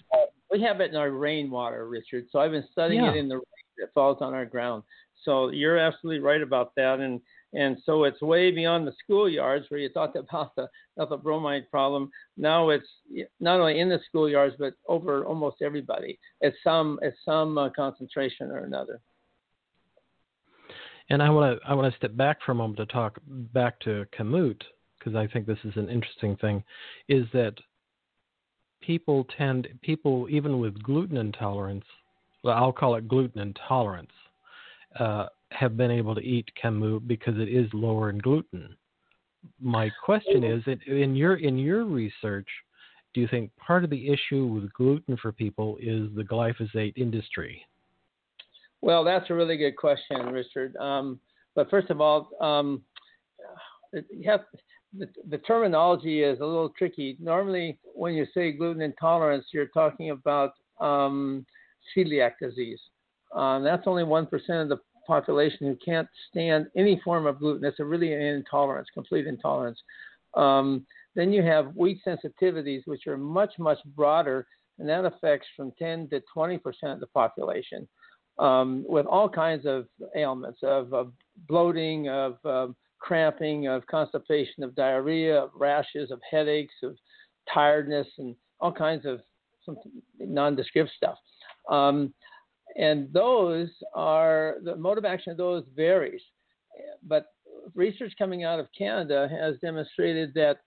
we have it in our rainwater, Richard. So I've been studying yeah. it in the rain that falls on our ground. So you're absolutely right about that, and and so it's way beyond the schoolyards where you talked about the the bromide problem. Now it's not only in the schoolyards but over almost everybody at some at some uh, concentration or another. And I want to I want to step back for a moment to talk back to Kamut because I think this is an interesting thing. Is that people tend people even with gluten intolerance, well, I'll call it gluten intolerance uh, have been able to eat kamut because it is lower in gluten. My question is, in your in your research, do you think part of the issue with gluten for people is the glyphosate industry? Well, that's a really good question, Richard. Um, but first of all, um, you have the, terminology is a little tricky. Normally, when you say gluten intolerance, you're talking about um, celiac disease. Um, that's only 1% of the population who can't stand any form of gluten. It's a really an intolerance, complete intolerance. Um, then you have wheat sensitivities, which are much, much broader, and that affects from 10 to 20% of the population um, with all kinds of ailments of, of bloating, of um, cramping, of constipation, of diarrhea, of rashes, of headaches, of tiredness, and all kinds of nondescript stuff. Um, and those are the mode of action of those varies. But research coming out of Canada has demonstrated that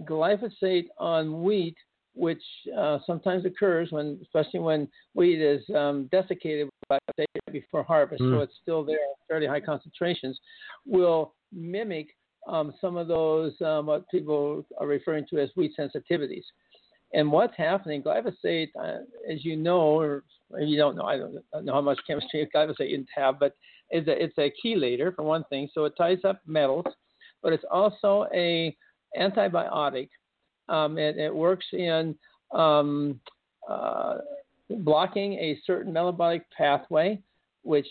glyphosate on wheat, which uh, sometimes occurs when, especially when wheat is um, desiccated by before harvest, mm. so it's still there at fairly high concentrations, will mimic um, some of those um, what people are referring to as wheat sensitivities. And what's happening, glyphosate, uh, as you know, or you don't know, I don't know how much chemistry glyphosate you have, but it's a, it's a chelator for one thing, so it ties up metals, but it's also a antibiotic. Um, and it works in um, uh, blocking a certain metabolic pathway, which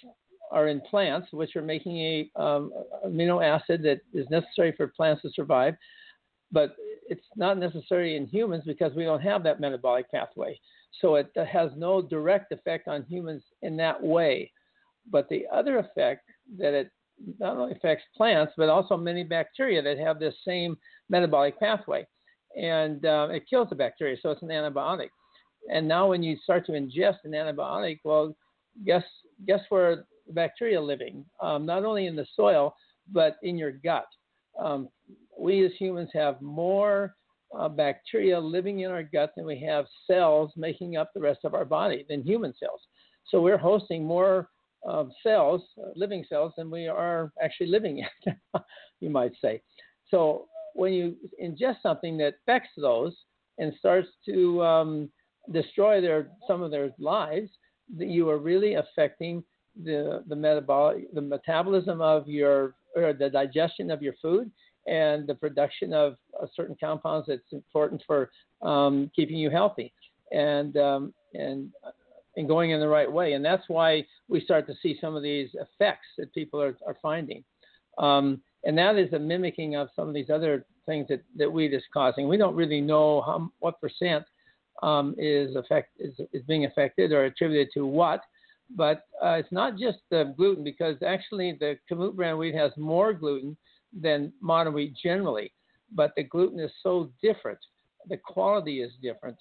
are in plants, which are making a um, amino acid that is necessary for plants to survive, but it's not necessary in humans because we don't have that metabolic pathway. So it has no direct effect on humans in that way. But the other effect that it not only affects plants, but also many bacteria that have this same metabolic pathway. And uh, it kills the bacteria, so it's an antibiotic. And now, when you start to ingest an antibiotic, well, guess guess where bacteria living? Um, not only in the soil, but in your gut. Um, we as humans have more uh, bacteria living in our gut than we have cells making up the rest of our body than human cells. So we're hosting more uh, cells, uh, living cells, than we are actually living in, you might say. So when you ingest something that affects those and starts to um, destroy their some of their lives, you are really affecting the the metabolic the metabolism of your or the digestion of your food and the production of uh, certain compounds that's important for um, keeping you healthy and um, and and going in the right way. And that's why we start to see some of these effects that people are, are finding. Um, and that is a mimicking of some of these other things that, that weed is causing. We don't really know how, what percent um, is, is, is being affected or attributed to what, but uh, it's not just the gluten because actually the Kamut brand wheat has more gluten than modern wheat generally, but the gluten is so different, the quality is different,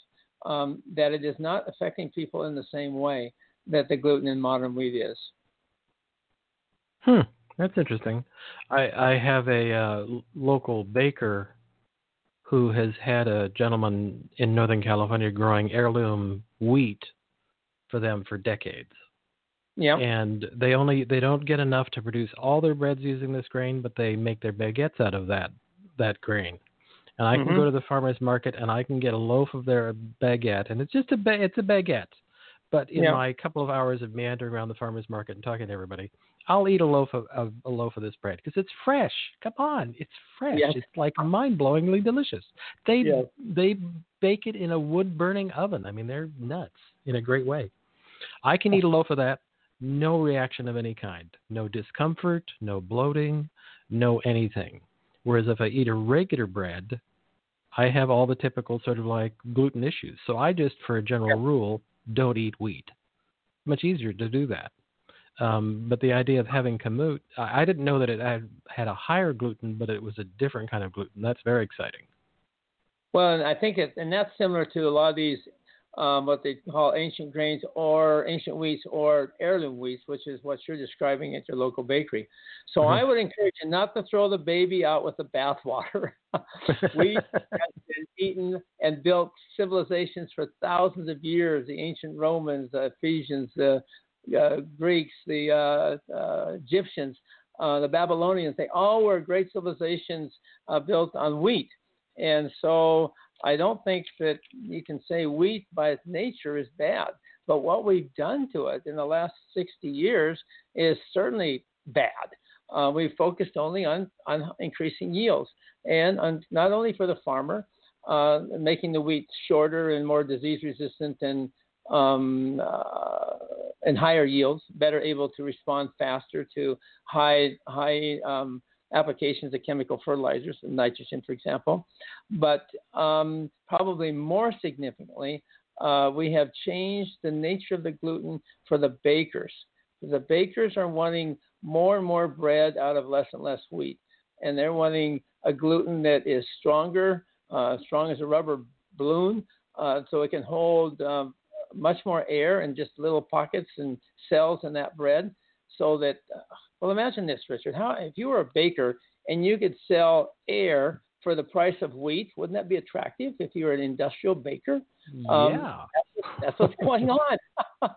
um, that it is not affecting people in the same way that the gluten in modern wheat is. Hmm, that's interesting. I, I have a uh, local baker who has had a gentleman in Northern California growing heirloom wheat for them for decades. Yeah. And they only they don't get enough to produce all their breads using this grain, but they make their baguettes out of that that grain. And I mm-hmm. can go to the farmers market and I can get a loaf of their baguette, and it's just a ba- it's a baguette. But in yeah. my couple of hours of meandering around the farmers market and talking to everybody, I'll eat a loaf of, of a loaf of this bread because it's fresh. Come on, it's fresh. Yes. It's like mind-blowingly delicious. They yes. they bake it in a wood-burning oven. I mean, they're nuts in a great way. I can eat a loaf of that no reaction of any kind, no discomfort, no bloating, no anything. Whereas if I eat a regular bread, I have all the typical sort of like gluten issues. So I just, for a general rule, don't eat wheat. Much easier to do that. Um, but the idea of having kamut, I, I didn't know that it had, had a higher gluten, but it was a different kind of gluten. That's very exciting. Well, and I think it, and that's similar to a lot of these um, what they call ancient grains or ancient wheats or heirloom wheats, which is what you're describing at your local bakery. So mm-hmm. I would encourage you not to throw the baby out with the bathwater. wheat has been eaten and built civilizations for thousands of years. The ancient Romans, the Ephesians, the Greeks, the uh, uh, Egyptians, uh, the Babylonians, they all were great civilizations uh, built on wheat. And so I don't think that you can say wheat by its nature is bad. But what we've done to it in the last 60 years is certainly bad. Uh, we've focused only on, on increasing yields and on, not only for the farmer, uh, making the wheat shorter and more disease resistant and um, uh, and higher yields, better able to respond faster to high high um, applications of chemical fertilizers, nitrogen, for example. But um, probably more significantly, uh, we have changed the nature of the gluten for the bakers. The bakers are wanting more and more bread out of less and less wheat, and they're wanting a gluten that is stronger, uh, strong as a rubber balloon, uh, so it can hold um, much more air and just little pockets and cells in that bread, so that uh, well, imagine this, Richard. How if you were a baker and you could sell air for the price of wheat, wouldn't that be attractive if you were an industrial baker? Um, yeah, that's, that's, what's going on.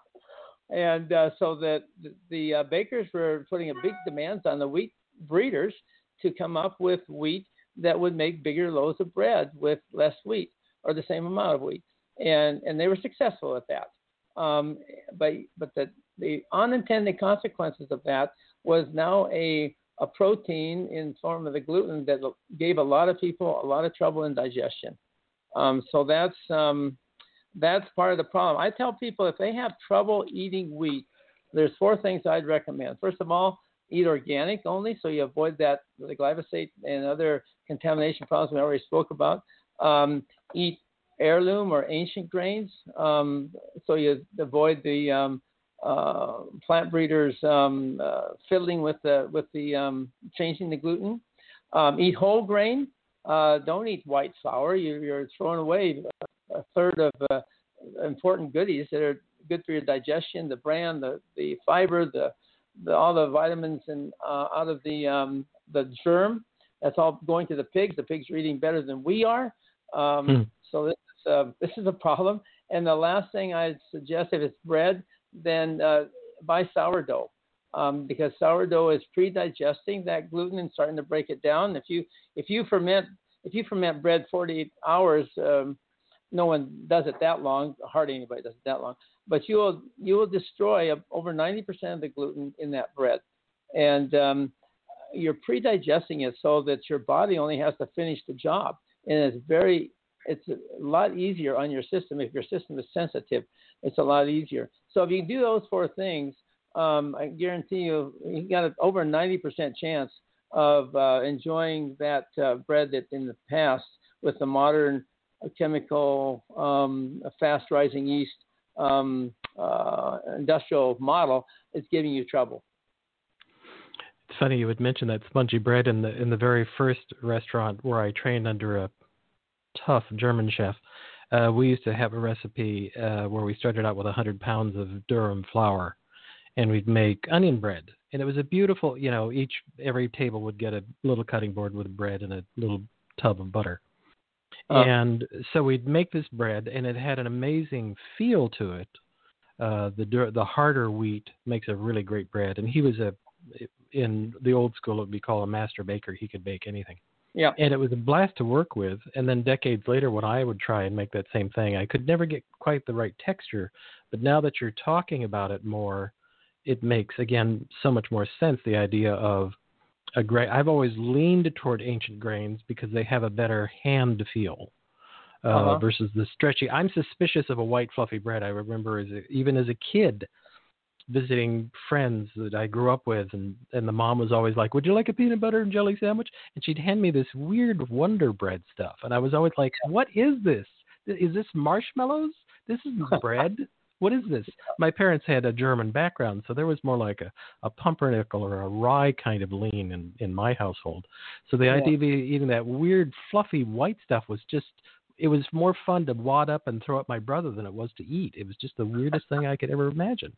and uh, so the the uh, bakers were putting a big demands on the wheat breeders to come up with wheat that would make bigger loaves of bread with less wheat or the same amount of wheat, and and they were successful at that. Um, but but the the unintended consequences of that was now a, a protein in form of the gluten that gave a lot of people a lot of trouble in digestion. Um, so that's um, that's part of the problem. I tell people if they have trouble eating wheat, there's four things I'd recommend. First of all, eat organic only, so you avoid that the glyphosate and other contamination problems we already spoke about. Um, eat heirloom or ancient grains, um, so you avoid the um, uh, plant breeders um, uh, fiddling with the with the um, changing the gluten. Um, eat whole grain. Uh, don't eat white flour. You, you're throwing away a third of uh, important goodies that are good for your digestion, the bran, the, the fiber, the, the all the vitamins and uh, out of the um, the germ. That's all going to the pigs. The pigs are eating better than we are. Hmm. So this is, uh, this is a problem. And the last thing I'd suggest, if it's bread, then uh, buy sourdough. Um, because sourdough is pre-digesting that gluten and starting to break it down. If you if you ferment if you ferment bread 48 hours, um, no one does it that long. Hardly anybody does it that long. But you will you will destroy over 90% of the gluten in that bread, and um, you're pre-digesting it so that your body only has to finish the job, and it's very it's a lot easier on your system if your system is sensitive. It's a lot easier. So if you do those four things, um, I guarantee you you got an over 90% chance of uh, enjoying that uh, bread that in the past with the modern chemical, um, fast rising yeast um, uh, industrial model is giving you trouble. It's funny you would mention that spongy bread in the in the very first restaurant where I trained under a tough German chef. Uh, we used to have a recipe uh, where we started out with 100 pounds of durum flour, and we'd make onion bread. And it was a beautiful, you know, each every table would get a little cutting board with bread and a little tub of butter. Uh, and so we'd make this bread, and it had an amazing feel to it. Uh, the the harder wheat makes a really great bread, and he was a in the old school it would be called a master baker. He could bake anything. Yeah. And it was a blast to work with. And then decades later, when I would try and make that same thing, I could never get quite the right texture. But now that you're talking about it more, it makes again so much more sense. The idea of a grain. I've always leaned toward ancient grains because they have a better hand feel uh, uh-huh. versus the stretchy. I'm suspicious of a white fluffy bread. I remember as a, even as a kid visiting friends that I grew up with, and and the mom was always like, "Would you like a peanut butter and jelly sandwich?" And she'd hand me this weird Wonder Bread stuff, and I was always like, "What is this? Is this marshmallows? This isn't bread." what is this? My parents had a German background, so there was more like a, a pumpernickel or a rye kind of lean in, in my household. So the yeah. idea of eating that weird, fluffy white stuff was just, it was more fun to wad up and throw at my brother than it was to eat. It was just the weirdest thing I could ever imagine.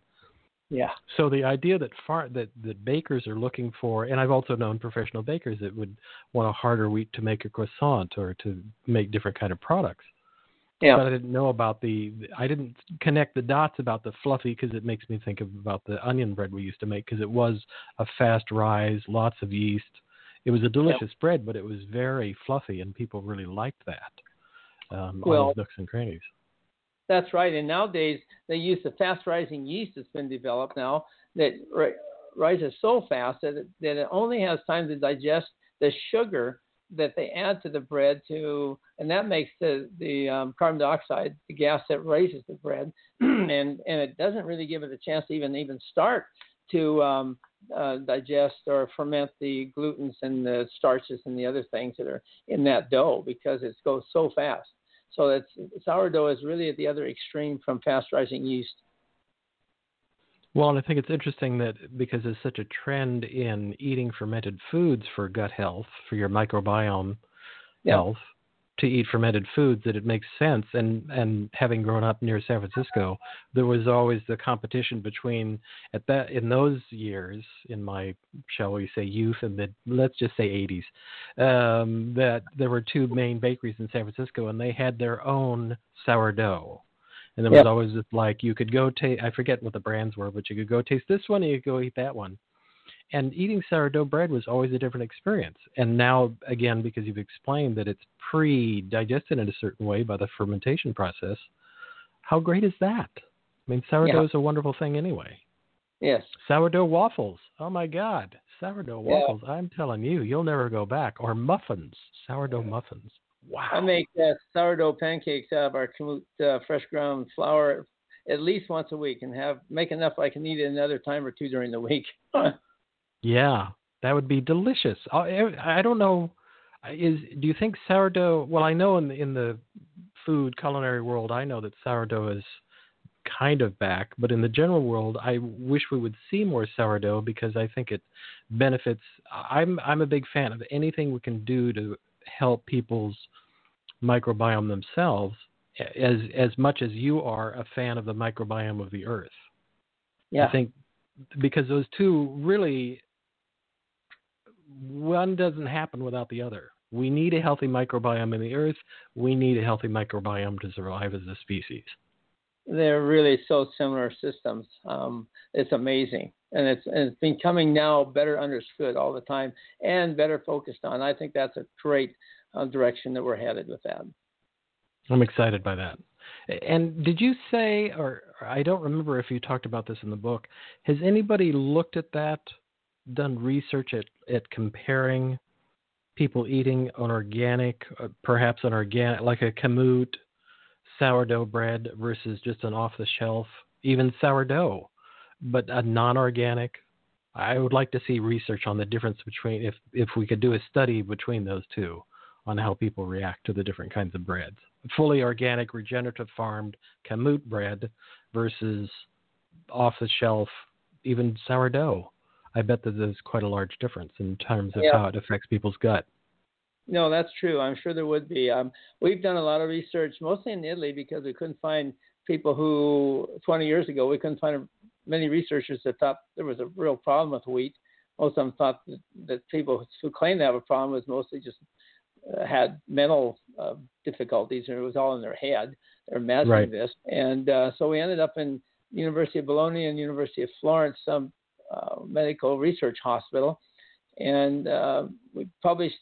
Yeah. So the idea that far that that bakers are looking for, and I've also known professional bakers that would want a harder wheat to make a croissant or to make different kind of products. Yeah. But I didn't know about the. I didn't connect the dots about the fluffy because it makes me think of about the onion bread we used to make because it was a fast rise, lots of yeast. It was a delicious yeah. bread, but it was very fluffy, and people really liked that. Um, well, all those nooks and crannies. That's right. And nowadays they use the fast rising yeast that's been developed now that rises so fast that it, that it only has time to digest the sugar that they add to the bread to, and that makes the the um, carbon dioxide, the gas that raises the bread, and and it doesn't really give it a chance to even even start to um, uh, digest or ferment the glutens and the starches and the other things that are in that dough because it goes so fast. So it's sourdough is really at the other extreme from fast rising yeast. Well, and I think it's interesting that because there's such a trend in eating fermented foods for gut health, for your microbiome yeah. health, to eat fermented foods, that it makes sense. And and having grown up near San Francisco, there was always the competition between at that in those years, in my shall we say youth and the let's just say 80s, um, that there were two main bakeries in San Francisco, and they had their own sourdough and there was always this like you could go taste. I forget what the brands were, but you could go taste this one and you could go eat that one. And eating sourdough bread was always a different experience. And now, again, because you've explained that it's pre-digested in a certain way by the fermentation process, how great is that? I mean, sourdough yeah. is a wonderful thing anyway. Yes. Sourdough waffles. Oh my God, sourdough waffles! Yeah. I'm telling you, you'll never go back. Or muffins, sourdough muffins. Wow. I make uh, sourdough pancakes out of our uh, fresh ground flour. at least once a week and have make enough I can eat it another time or two during the week. yeah, that would be delicious. Uh, I, I don't know. Uh, is do you think sourdough? Well, I know in the, in the food culinary world, I know that sourdough is kind of back, but in the general world, I wish we would see more sourdough because I think it benefits. I'm I'm a big fan of anything we can do to help people's microbiome themselves, as as much as you are a fan of the microbiome of the earth. Yeah. I think because those two really one doesn't happen without the other. We need a healthy microbiome in the earth. We need a healthy microbiome to survive as a species. They're really so similar systems. Um, it's amazing, and it's and it's becoming now better understood all the time and better focused on. I think that's a great uh, direction that we're headed with that. I'm excited by that. And did you say, or I don't remember if you talked about this in the book, has anybody looked at that, done research at, at comparing people eating an organic, uh, perhaps an organic, like a kamut sourdough bread versus just an off the shelf, even sourdough, but a non organic? I would like to see research on the difference between, if, if we could do a study between those two on how people react to the different kinds of breads. Fully organic, regenerative farmed kamut bread versus off the shelf, even sourdough. I bet that there's quite a large difference in terms of yeah. how it affects people's gut. No, that's true. I'm sure there would be. Um, we've done a lot of research, mostly in Italy, because we couldn't find people who 20 years ago we couldn't find many researchers that thought there was a real problem with wheat. Most of them thought that, that people who claimed to have a problem was mostly just uh, had mental uh, difficulties, and it was all in their head. They're imagining right. this, and uh, so we ended up in University of Bologna and University of Florence, some uh, medical research hospital, and uh, we published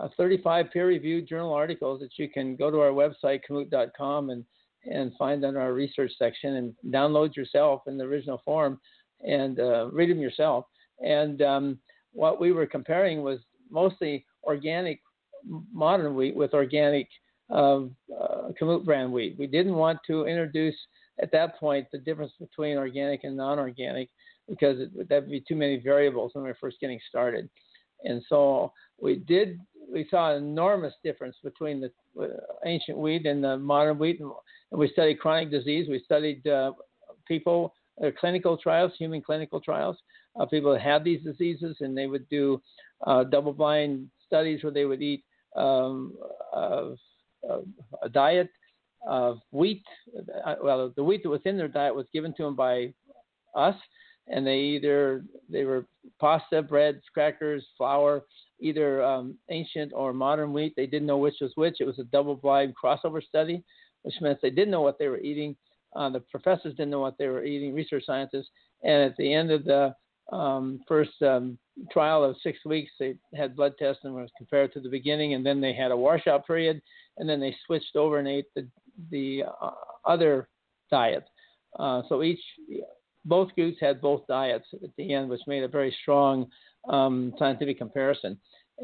uh, 35 peer-reviewed journal articles that you can go to our website kamut.com and and find on our research section and download yourself in the original form and uh, read them yourself. And um, what we were comparing was mostly organic modern wheat with organic uh, uh, Kamut brand wheat. We didn't want to introduce at that point the difference between organic and non-organic because it, that would be too many variables when we were first getting started. And so we did. We saw an enormous difference between the uh, ancient wheat and the modern wheat, and, we studied chronic disease. We studied uh, people, uh, clinical trials, human clinical trials, uh, people that had these diseases, and they would do uh, double-blind studies where they would eat um, a diet of wheat. Uh, well, the wheat that was in their diet was given to them by us, and they either they were pasta, breads, crackers, flour, either um, ancient or modern wheat. They didn't know which was which. It was a double-blind crossover study, which meant they didn't know what they were eating. Uh, the professors didn't know what they were eating, research scientists, and at the end of the um, first um, trial of six weeks, they had blood tests and was compared to the beginning, and then they had a washout period, and then they switched over and ate the the uh, other diet. Uh, so each both groups had both diets at the end, which made a very strong um, scientific comparison.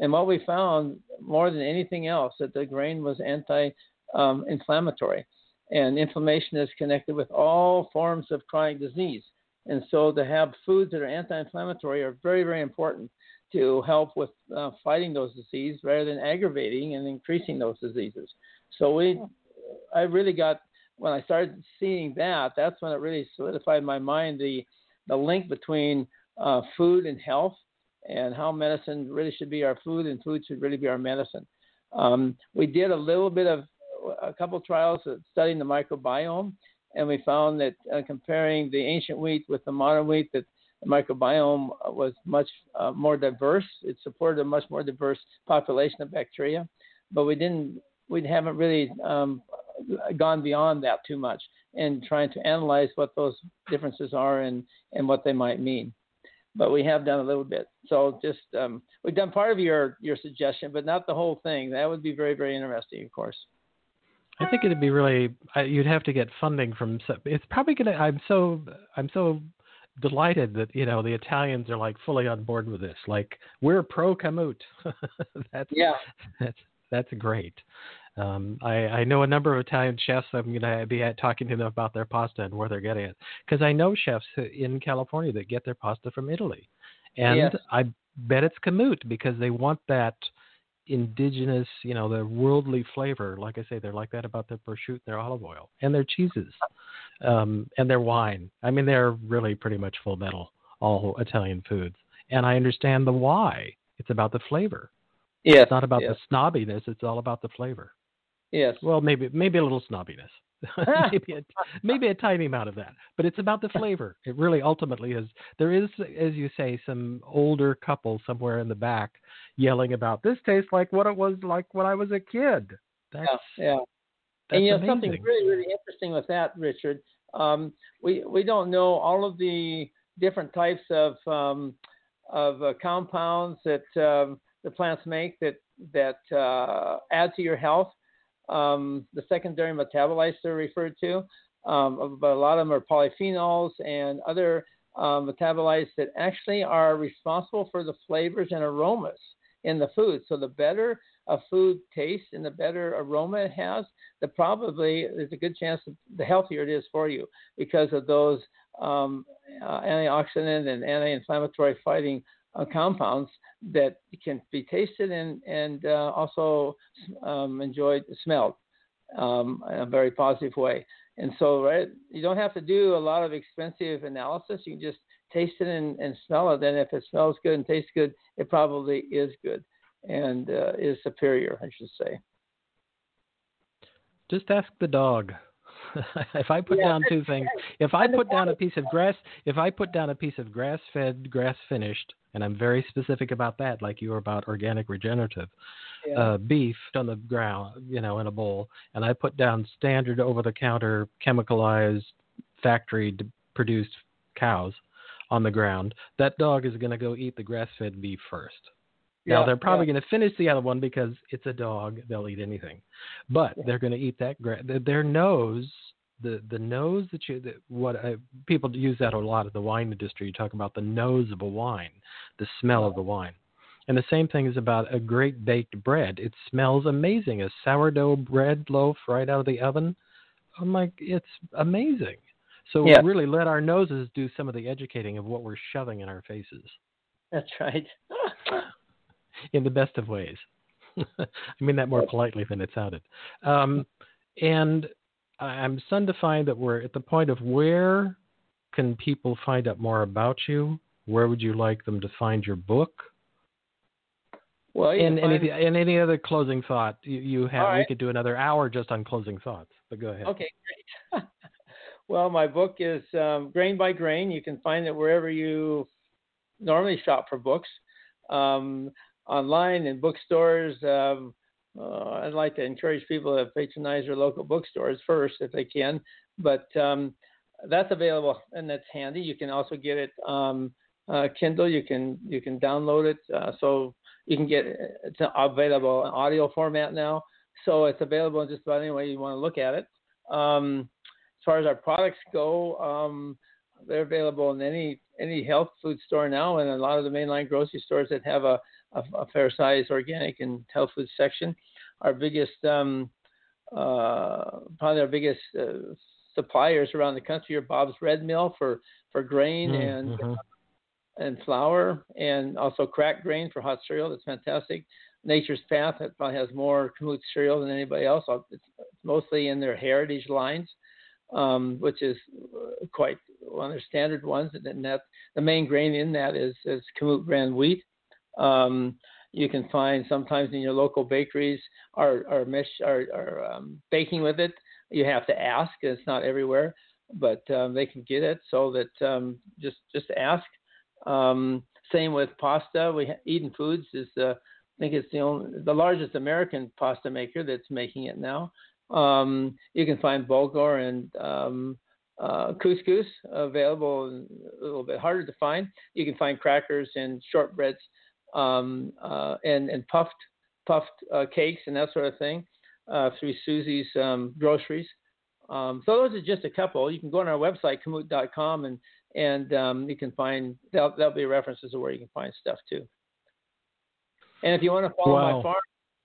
And what we found more than anything else that the grain was anti-inflammatory, um, and inflammation is connected with all forms of chronic disease. And so to have foods that are anti-inflammatory are very, very important to help with uh, fighting those diseases rather than aggravating and increasing those diseases. So we, I really got when I started seeing that, that's when it really solidified in my mind the the link between uh, food and health and how medicine really should be our food and food should really be our medicine. Um, we did a little bit of a couple trials studying the microbiome, and we found that uh, comparing the ancient wheat with the modern wheat, that the microbiome was much uh, more diverse. It supported a much more diverse population of bacteria, but we didn't, we haven't really um, gone beyond that too much in trying to analyze what those differences are and, and what they might mean. But we have done a little bit. So just um, we've done part of your your suggestion, but not the whole thing. That would be very very interesting, of course. I think it'd be really. You'd have to get funding from. It's probably gonna. I'm so. I'm so delighted that you know the Italians are like fully on board with this. Like we're pro Kamut. that's yeah. That's that's great. Um, I, I know a number of Italian chefs. I'm going to be talking to them about their pasta and where they're getting it, because I know chefs in California that get their pasta from Italy, and Yes. I bet it's kamut because they want that indigenous, you know, the worldly flavor. Like I say, they're like that about their prosciutto, their olive oil, and their cheeses, um, and their wine. I mean, they're really pretty much full metal, all Italian foods, and I understand the why. It's about the flavor. Yes. It's not about the snobbiness. It's all about the flavor. Yes. Well, maybe maybe a little snobbiness, maybe a, maybe a tiny amount of that, but it's about the flavor. It really ultimately is. There is, as you say, some older couple somewhere in the back yelling about this tastes like what it was like when I was a kid. That's, yeah. Yeah. that's and you know amazing. something really really interesting with that richard um, we we don't know all of the different types of um, of uh, compounds that um, the plants make that that uh, add to your health um, the secondary metabolites they're referred to um, but a lot of them are polyphenols and other um, metabolites that actually are responsible for the flavors and aromas in the food. So the better a food tastes and the better aroma it has, the probably there's a good chance the healthier it is for you because of those um, uh, antioxidant and anti-inflammatory fighting uh, compounds that can be tasted and and uh, also um, enjoyed, smelled um, in a very positive way. And so, right, you don't have to do a lot of expensive analysis. You can just taste it and, and smell it. And if it smells good and tastes good, it probably is good and uh, is superior, I should say. Just ask the dog. if I put Yeah. down two things, if I put down a piece of grass, if I put down a piece of grass-fed, grass-finished, and I'm very specific about that, like you were about organic regenerative Yeah. uh, beef on the ground, you know, in a bowl, and I put down standard over-the-counter, chemicalized, factory-produced cows on the ground, that dog is going to go eat the grass-fed beef first. Now Yeah, they're probably yeah. going to finish the other one because it's a dog; they'll eat anything. But Yeah. they're going to eat that. Gra- their- their nose, the the nose that you that what uh, people use that a lot in the wine industry. You talk about the nose of a wine, the smell of the wine, and the same thing is about a great baked bread. It smells amazing. A sourdough bread loaf right out of the oven. I'm like, it's amazing. So Yeah. really let our noses do some of the educating of what we're shoving in our faces That's right. in the best of ways. I mean that more politely than it sounded. Um, and I'm stunned to find that we're at the point of where can people find out more about you? Where would you like them to find your book? well, you And any and any other closing thought you, you have? All We could do another hour just on closing thoughts. But go ahead. Okay, great. well, my book is um, Grain by Grain. You can find it wherever you normally shop for books, um, online and bookstores. Um, uh, I'd like to encourage people to patronize their local bookstores first if they can, but um, that's available and that's handy. You can also get it um, uh, Kindle. You can you can download it, uh, so you can get it's available in audio format now. So it's available in just about any way you want to look at it. Um, as far as our products go, um, they're available in any any health food store now, and a lot of the mainline grocery stores that have a, a, a fair size organic and health food section. Our biggest, um, uh, probably our biggest uh, suppliers around the country are Bob's Red Mill for for grain Mm, and mhm. and flour, and also cracked grain for hot cereal. That's fantastic. Nature's Path that probably has more kamut cereal than anybody else. It's mostly in their heritage lines, um, which is uh, quite one of their standard ones. And that the main grain in that is is kamut brand wheat. Um, you can find sometimes in your local bakeries are are, are, are um, baking with it. You have to ask. It's not everywhere, but um, they can get it. So that um, just just ask. Um, same with pasta. We Eden Foods is uh, I think it's the only the largest American pasta maker that's making it now. Um, you can find bulgur and um, uh, couscous available, a little bit harder to find. You can find crackers and shortbreads um, uh, and and puffed puffed uh, cakes and that sort of thing uh, through Susie's um, groceries. Um, so those are just a couple. You can go on our website kamut.com and and um, you can find there'll, there'll be references to where you can find stuff too. And if you want to follow Wow. my farm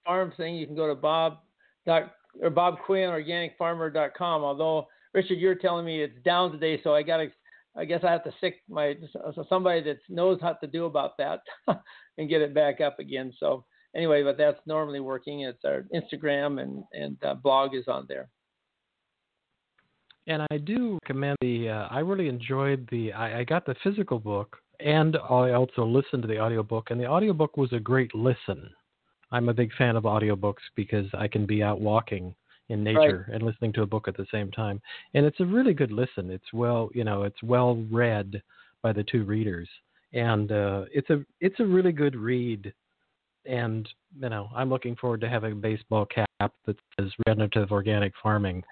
farm thing, you can go to Bob dot or Bob Quinn organicfarmer.com. Although Richard, you're telling me it's down today, so I got to. I guess I have to sick my so somebody that knows how to do about that and get it back up again. So anyway, but that's normally working. It's our Instagram and and uh, blog is on there. And I do recommend the. Uh, I really enjoyed the. I, I got the physical book, and I also listened to the audiobook, and the audiobook was a great listen. I'm a big fan of audiobooks because I can be out walking in nature right. and listening to a book at the same time. And it's a really good listen. It's well, you know, it's well read by the two readers, and uh, it's a it's a really good read. And you know, I'm looking forward to having a baseball cap that says "Regenerative Organic Farming."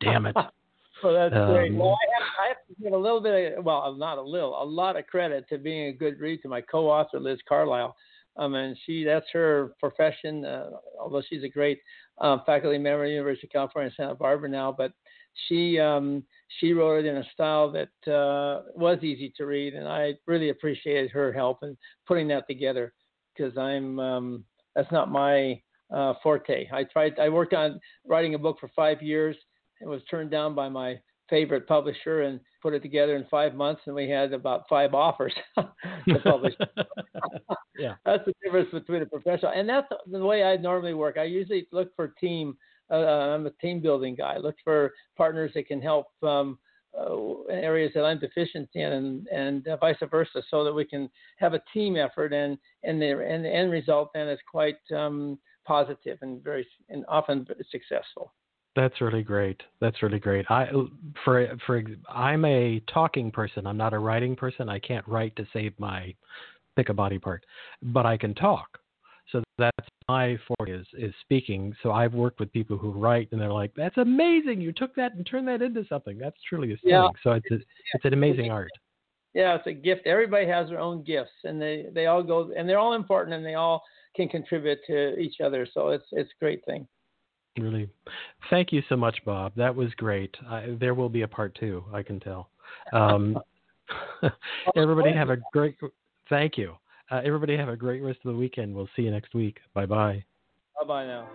Damn it. well, that's um, great. Well, I have, I have to give a little bit, of, well, not a little, a lot of credit to being a good read to my co-author Liz Carlisle. Um, and she, that's her profession. Uh, although she's a great um, faculty member at the University of California, Santa Barbara now, but she um, she wrote it in a style that uh, was easy to read, and I really appreciated her help in putting that together because I'm um, that's not my uh, forte. I tried. I worked on writing a book for five years it was turned down by my favorite publisher and put it together in five months, and we had about five offers to publish. yeah, that's the difference between a professional, and that's the way I normally work. I usually look for team. Uh, I'm a team building guy. look for partners that can help um, uh, areas that I'm deficient in, and, and uh, vice versa, so that we can have a team effort, and and the and the end result then is quite um, positive and very and often successful. That's really great. That's really great. I for for I'm a talking person. I'm not a writing person. I can't write to save my pick a body part, but I can talk. So that's my forte is is speaking. So I've worked with people who write, and they're like, "That's amazing! You took that and turned that into something. That's truly a Yeah. So it's a, it's an amazing art. Yeah, it's a gift. Everybody has their own gifts, and they they all go and they're all important, and they all can contribute to each other. So it's it's a great thing. Really, thank you so much, Bob. That was great. I, there will be a part two. I can tell. Um, everybody have a great. Thank you. Uh, everybody have a great rest of the weekend. We'll see you next week. Bye bye. Bye bye now.